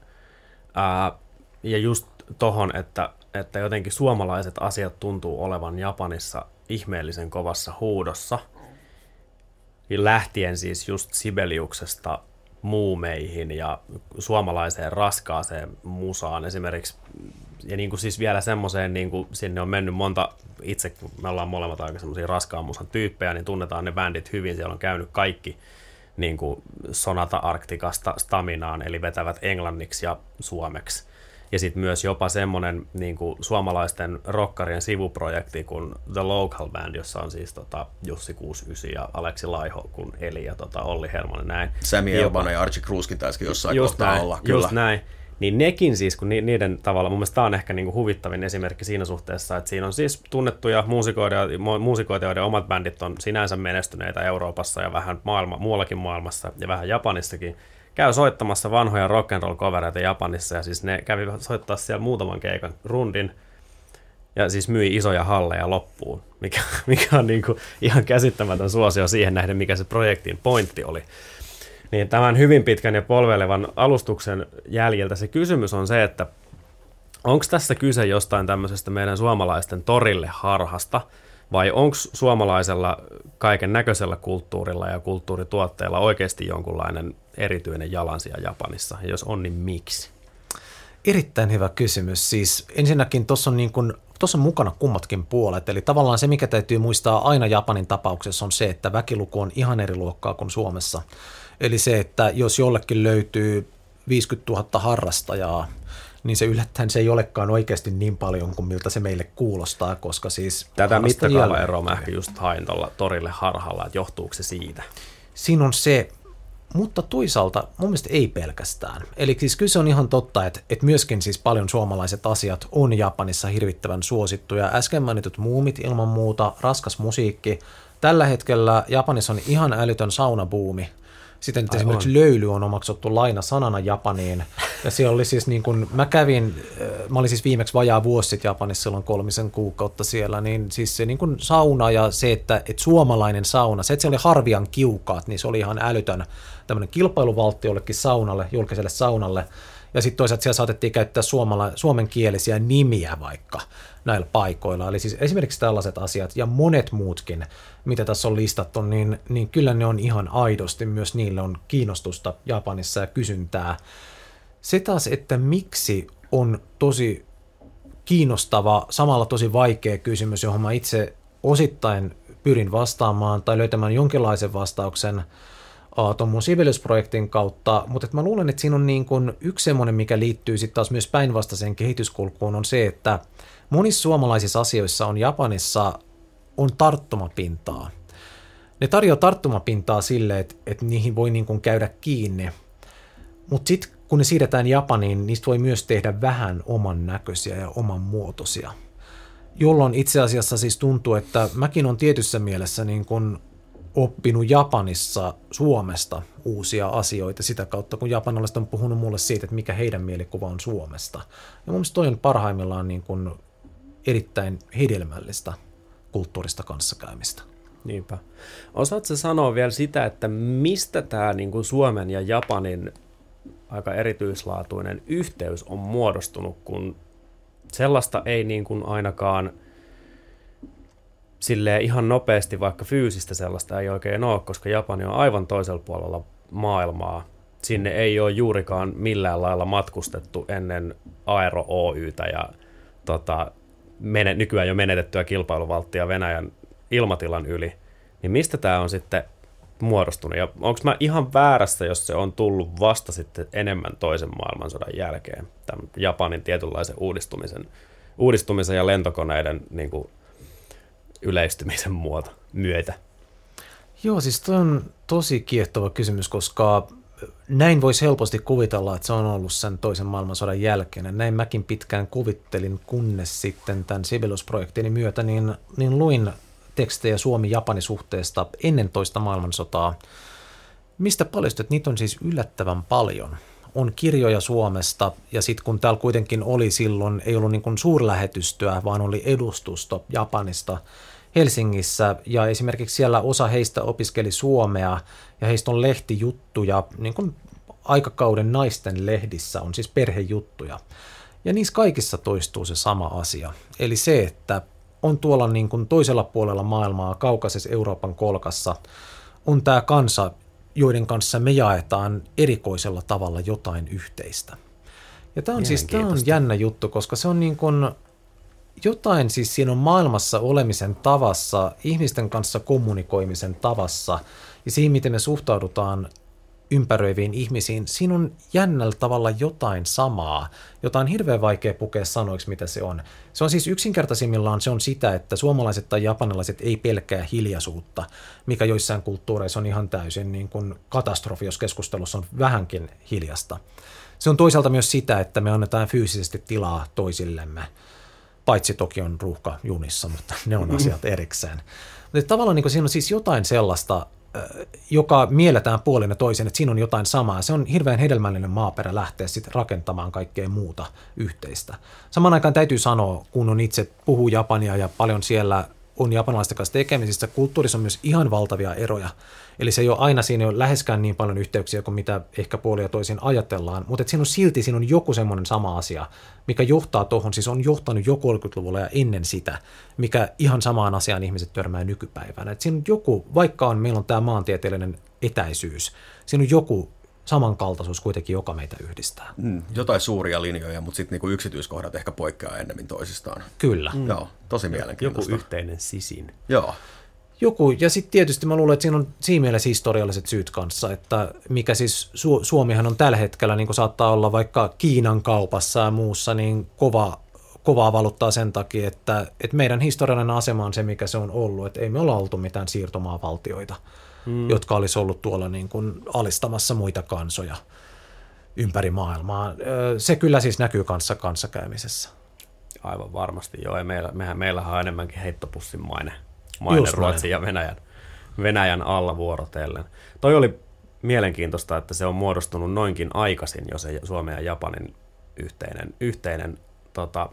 Ää, ja just tohon, että, että jotenkin suomalaiset asiat tuntuu olevan Japanissa ihmeellisen kovassa huudossa. Lähtien siis just Sibeliuksesta muumeihin ja suomalaiseen raskaaseen musaan esimerkiksi. Ja niin kuin siis vielä semmoiseen, niin kuin sinne on mennyt monta, itse kun me ollaan molemmat aika semmoisia raskaan musan tyyppejä, niin tunnetaan ne bändit hyvin. Siellä on käynyt kaikki niin kuin Sonata Arktikasta Staminaan, eli vetävät englanniksi ja suomeksi. Ja sitten myös jopa semmoinen niin kuin suomalaisten rokkarien sivuprojekti kuin The Local Band, jossa on siis tota, Jussi 69 ja Aleksi Laiho kun Eli ja tota, Olli Hermonen näin. Sami Elbana ja Archie Kruskin taisikin jossain just kohtaa näin, olla. Kyllä. Just näin. Niin nekin siis, kun niiden tavalla, mun mielestä tämä on ehkä niin kuin huvittavin esimerkki siinä suhteessa, että siinä on siis tunnettuja muusikoita, muusikoita, joiden omat bändit on sinänsä menestyneitä Euroopassa ja vähän maailma, muuallakin maailmassa ja vähän Japanissakin käy soittamassa vanhoja rock and roll covereita Japanissa ja siis ne kävi soittaa siellä muutaman keikan rundin ja siis myi isoja halleja loppuun, mikä, <laughs> mikä on niin kuin ihan käsittämätön suosio siihen nähden, mikä se projektin pointti oli. Niin tämän hyvin pitkän ja polveilevan alustuksen jäljiltä se kysymys on se, että onko tässä kyse jostain tämmöisestä meidän suomalaisten torille harhasta, vai onko suomalaisella kaiken näköisellä kulttuurilla ja kulttuurituotteilla oikeasti jonkunlainen erityinen jalansija Japanissa? Ja jos on, niin miksi? Erittäin hyvä kysymys. Siis ensinnäkin tuossa on, niin tuossa on mukana kummatkin puolet. Eli tavallaan se, mikä täytyy muistaa aina Japanin tapauksessa on se, että väkiluku on ihan eri luokkaa kuin Suomessa. Eli se, että jos jollekin löytyy 50 000 harrastajaa, niin se yllättäen se ei olekaan oikeasti niin paljon kuin miltä se meille kuulostaa, koska siis... Tätä mittakaavaeroa mä ehkä just hain tuolla torille harhalla, että johtuuko se siitä? Siinä on se, mutta toisaalta mun mielestä ei pelkästään. Eli siis kyllä se on ihan totta, että, että myöskin siis paljon suomalaiset asiat on Japanissa hirvittävän suosittuja. Äsken mainitut muumit ilman muuta, raskas musiikki. Tällä hetkellä Japanissa on ihan älytön saunabuumi. Sitten että esimerkiksi löyly on omaksuttu laina sanana Japaniin. Ja siellä oli siis niin kuin, mä kävin, äh, mä olin siis viimeksi vajaa vuosi sitten Japanissa silloin kolmisen kuukautta siellä, niin siis se niin kuin sauna ja se, että, että suomalainen sauna, se, että se oli harvian kiukaat, niin se oli ihan älytön tämmöinen kilpailuvaltti jollekin saunalle, julkiselle saunalle. Ja sitten toisaalta siellä saatettiin käyttää suomala, suomenkielisiä nimiä vaikka näillä paikoilla. Eli siis esimerkiksi tällaiset asiat ja monet muutkin, mitä tässä on listattu, niin, niin kyllä ne on ihan aidosti, myös niille on kiinnostusta Japanissa ja kysyntää. Se taas, että miksi on tosi kiinnostava, samalla tosi vaikea kysymys, johon mä itse osittain pyrin vastaamaan tai löytämään jonkinlaisen vastauksen – tuon mun Sibelius-projektin kautta, mutta mä luulen, että siinä on niin kuin yksi semmoinen, mikä liittyy sitten taas myös päinvastaiseen kehityskulkuun, on se, että monissa suomalaisissa asioissa on Japanissa on tarttumapintaa. Ne tarjoaa tarttumapintaa sille, että, että niihin voi niin kuin käydä kiinni, mutta sitten kun ne siirretään Japaniin, niistä voi myös tehdä vähän oman näköisiä ja oman muotoisia. Jolloin itse asiassa siis tuntuu, että mäkin on tietyssä mielessä niin kuin oppinut Japanissa Suomesta uusia asioita sitä kautta, kun japanilaiset on puhunut mulle siitä, että mikä heidän mielikuva on Suomesta. Ja mun mielestä toi on parhaimmillaan niin kuin erittäin hedelmällistä kulttuurista kanssakäymistä. Niinpä. Osaatko sanoa vielä sitä, että mistä tämä niin kuin Suomen ja Japanin aika erityislaatuinen yhteys on muodostunut, kun sellaista ei niin kuin ainakaan silleen ihan nopeasti, vaikka fyysistä sellaista ei oikein ole, koska Japani on aivan toisella puolella maailmaa. Sinne ei ole juurikaan millään lailla matkustettu ennen Aero Oytä ja tota, mene, nykyään jo menetettyä kilpailuvalttia Venäjän ilmatilan yli. Niin mistä tämä on sitten muodostunut? Ja onko mä ihan väärässä, jos se on tullut vasta sitten enemmän toisen maailmansodan jälkeen, tämän Japanin tietynlaisen uudistumisen, uudistumisen ja lentokoneiden niin kuin, yleistymisen muoto, myötä? Joo, siis toi on tosi kiehtova kysymys, koska näin voisi helposti kuvitella, että se on ollut sen toisen maailmansodan jälkeen. Näin mäkin pitkään kuvittelin, kunnes sitten tämän Sibelius-projektini myötä niin, niin luin tekstejä Suomi-Japani-suhteesta ennen toista maailmansotaa, mistä paljastui, että niitä on siis yllättävän paljon. On kirjoja Suomesta, ja sitten kun täällä kuitenkin oli silloin, ei ollut niin kuin suurlähetystöä, vaan oli edustusto Japanista Helsingissä, ja esimerkiksi siellä osa heistä opiskeli suomea, ja heistä on lehtijuttuja, niin kuin aikakauden naisten lehdissä on siis perhejuttuja. Ja niissä kaikissa toistuu se sama asia. Eli se, että on tuolla niin kuin toisella puolella maailmaa, kaukaisessa Euroopan kolkassa, on tämä kansa, joiden kanssa me jaetaan erikoisella tavalla jotain yhteistä. Ja tämä on siis tämä on jännä juttu, koska se on niin kuin jotain siis siinä on maailmassa olemisen tavassa, ihmisten kanssa kommunikoimisen tavassa ja siinä, miten me suhtaudutaan ympäröiviin ihmisiin, siinä on jännällä tavalla jotain samaa, jota on hirveän vaikea pukea sanoiksi, mitä se on. Se on siis yksinkertaisimmillaan se on sitä, että suomalaiset tai japanilaiset ei pelkää hiljaisuutta, mikä joissain kulttuureissa on ihan täysin niin kuin katastrofi, jos keskustelussa on vähänkin hiljasta. Se on toisaalta myös sitä, että me annetaan fyysisesti tilaa toisillemme, paitsi toki on ruuhka junissa, mutta ne on asiat erikseen. Mutta tavallaan niin siinä on siis jotain sellaista, joka mielletään puolin ja toisen, että siinä on jotain samaa. Se on hirveän hedelmällinen maaperä lähteä sitten rakentamaan kaikkea muuta yhteistä. Samaan aikaan täytyy sanoa, kun on itse puhuu japania ja paljon siellä on japanilaisten kanssa tekemisissä, kulttuurissa on myös ihan valtavia eroja. Eli se ei ole aina siinä ei ole läheskään niin paljon yhteyksiä kuin mitä ehkä puolia toisin ajatellaan, mutta siinä on silti siinä on joku semmoinen sama asia, mikä johtaa tuohon, siis on johtanut jo 30-luvulla ja ennen sitä, mikä ihan samaan asiaan ihmiset törmää nykypäivänä. Et siinä on joku, vaikka on, meillä on tämä maantieteellinen etäisyys, siinä on joku samankaltaisuus kuitenkin, joka meitä yhdistää. Mm, jotain suuria linjoja, mutta sitten niinku yksityiskohdat ehkä poikkeaa ennemmin toisistaan. Kyllä. Mm. Joo, tosi mielenkiintoista. Joku yhteinen sisin. Joo. Joku, ja sitten tietysti mä luulen, että siinä on siinä mielessä historialliset syyt kanssa, että mikä siis Su- Suomihan on tällä hetkellä, niin kuin saattaa olla vaikka Kiinan kaupassa ja muussa, niin kova, kovaa valuttaa sen takia, että, että meidän historiallinen asema on se, mikä se on ollut, että ei me olla oltu mitään siirtomaavaltioita, hmm. jotka olisi ollut tuolla niin kuin alistamassa muita kansoja ympäri maailmaa. Se kyllä siis näkyy kanssa kanssakäymisessä. Aivan varmasti, joo. Ja meillä, mehän, meillähän on enemmänkin heittopussin maine maine Ruotsin ja Venäjän, Venäjän alla vuorotellen. Toi oli mielenkiintoista, että se on muodostunut noinkin aikaisin jo se Suomen ja Japanin yhteinen, yhteinen tota,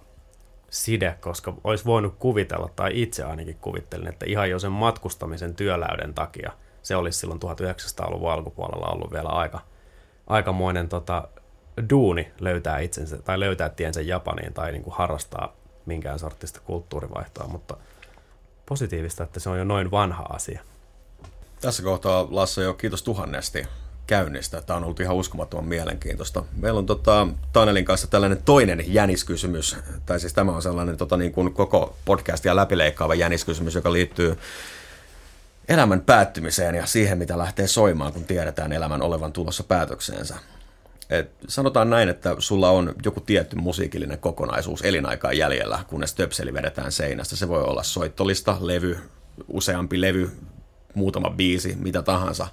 side, koska olisi voinut kuvitella, tai itse ainakin kuvittelin, että ihan jo sen matkustamisen työläyden takia se olisi silloin 1900-luvun alkupuolella ollut vielä aika, aikamoinen tota, duuni löytää itsensä, tai löytää tiensä Japaniin, tai niin kuin harrastaa minkään sortista kulttuurivaihtoa, mutta – positiivista, että se on jo noin vanha asia. Tässä kohtaa, Lasse, jo kiitos tuhannesti käynnistä. Tämä on ollut ihan uskomattoman mielenkiintoista. Meillä on tota, Tanelin kanssa tällainen toinen jäniskysymys, tai siis tämä on sellainen tota, niin kuin koko podcastia läpileikkaava jäniskysymys, joka liittyy elämän päättymiseen ja siihen, mitä lähtee soimaan, kun tiedetään elämän olevan tulossa päätökseensä. Et sanotaan näin, että sulla on joku tietty musiikillinen kokonaisuus elinaikaa jäljellä, kunnes töpseli vedetään seinästä. Se voi olla soittolista, levy, useampi levy, muutama biisi, mitä tahansa.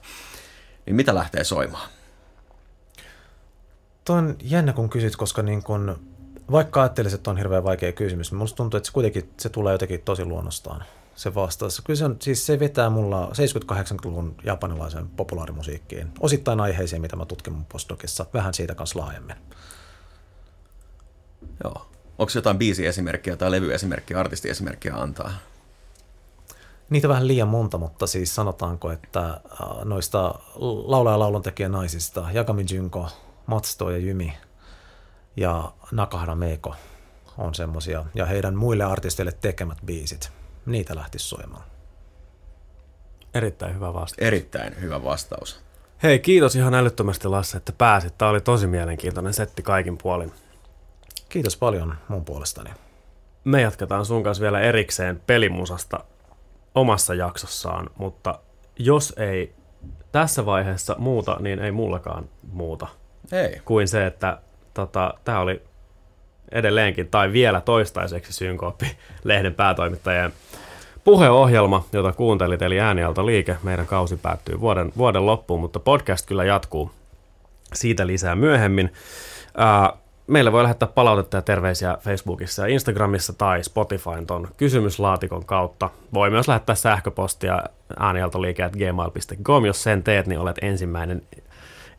Niin mitä lähtee soimaan? Tuo on jännä, kun kysyt, koska niin kun, vaikka ajattelisit, että on hirveän vaikea kysymys, minusta tuntuu, että se kuitenkin se tulee jotenkin tosi luonnostaan se vastaus. Kyllä se, on, siis se vetää mulla 70-80-luvun japanilaisen populaarimusiikkiin. Osittain aiheisiin, mitä mä tutkin mun postdokissa. Vähän siitä kanssa laajemmin. Joo. Onko jotain biisiesimerkkiä tai levyesimerkkiä, artistiesimerkkiä antaa? Niitä vähän liian monta, mutta siis sanotaanko, että äh, noista laulaja ja lauluntekijä naisista, Jakami Junko, Matsto ja Jymi ja Nakahda Meiko on semmosia, ja heidän muille artisteille tekemät biisit, niitä lähti soimaan. Erittäin hyvä vastaus. Erittäin hyvä vastaus. Hei, kiitos ihan älyttömästi Lasse, että pääsit. Tämä oli tosi mielenkiintoinen setti kaikin puolin. Kiitos paljon mun puolestani. Me jatketaan sun kanssa vielä erikseen pelimusasta omassa jaksossaan, mutta jos ei tässä vaiheessa muuta, niin ei mullakaan muuta. Ei. Kuin se, että tota, tämä oli edelleenkin tai vielä toistaiseksi Synkooppi-lehden päätoimittajien puheohjelma, jota kuuntelit, eli Äänialto liike. Meidän kausi päättyy vuoden, vuoden loppuun, mutta podcast kyllä jatkuu siitä lisää myöhemmin. Uh, meille voi lähettää palautetta ja terveisiä Facebookissa ja Instagramissa tai Spotifyn ton kysymyslaatikon kautta. Voi myös lähettää sähköpostia äänialtoliike.gmail.com. Jos sen teet, niin olet ensimmäinen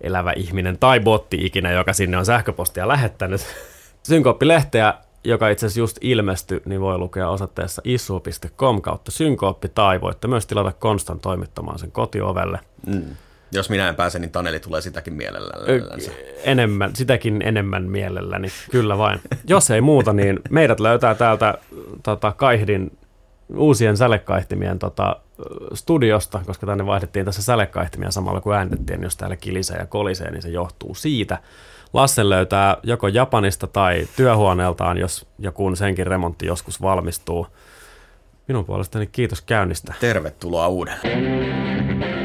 elävä ihminen tai botti ikinä, joka sinne on sähköpostia lähettänyt. Synkooppi-lehteä, joka itse asiassa just ilmestyi, niin voi lukea osoitteessa issu.com kautta synkooppi, tai voitte myös tilata Konstan toimittamaan sen kotiovelle. Mm. Jos minä en pääse, niin Taneli tulee sitäkin mielellään. Enemmän, sitäkin enemmän mielelläni, kyllä vain. Jos ei muuta, niin meidät löytää täältä tota, Kaihdin uusien sälekaihtimien tota, studiosta, koska tänne vaihdettiin tässä sälekaihtimia samalla kuin äänitettiin, jos täällä kilisee ja kolisee, niin se johtuu siitä. Lasse löytää joko Japanista tai työhuoneeltaan, jos ja kun senkin remontti joskus valmistuu. Minun puolestani kiitos käynnistä. Tervetuloa uudelleen.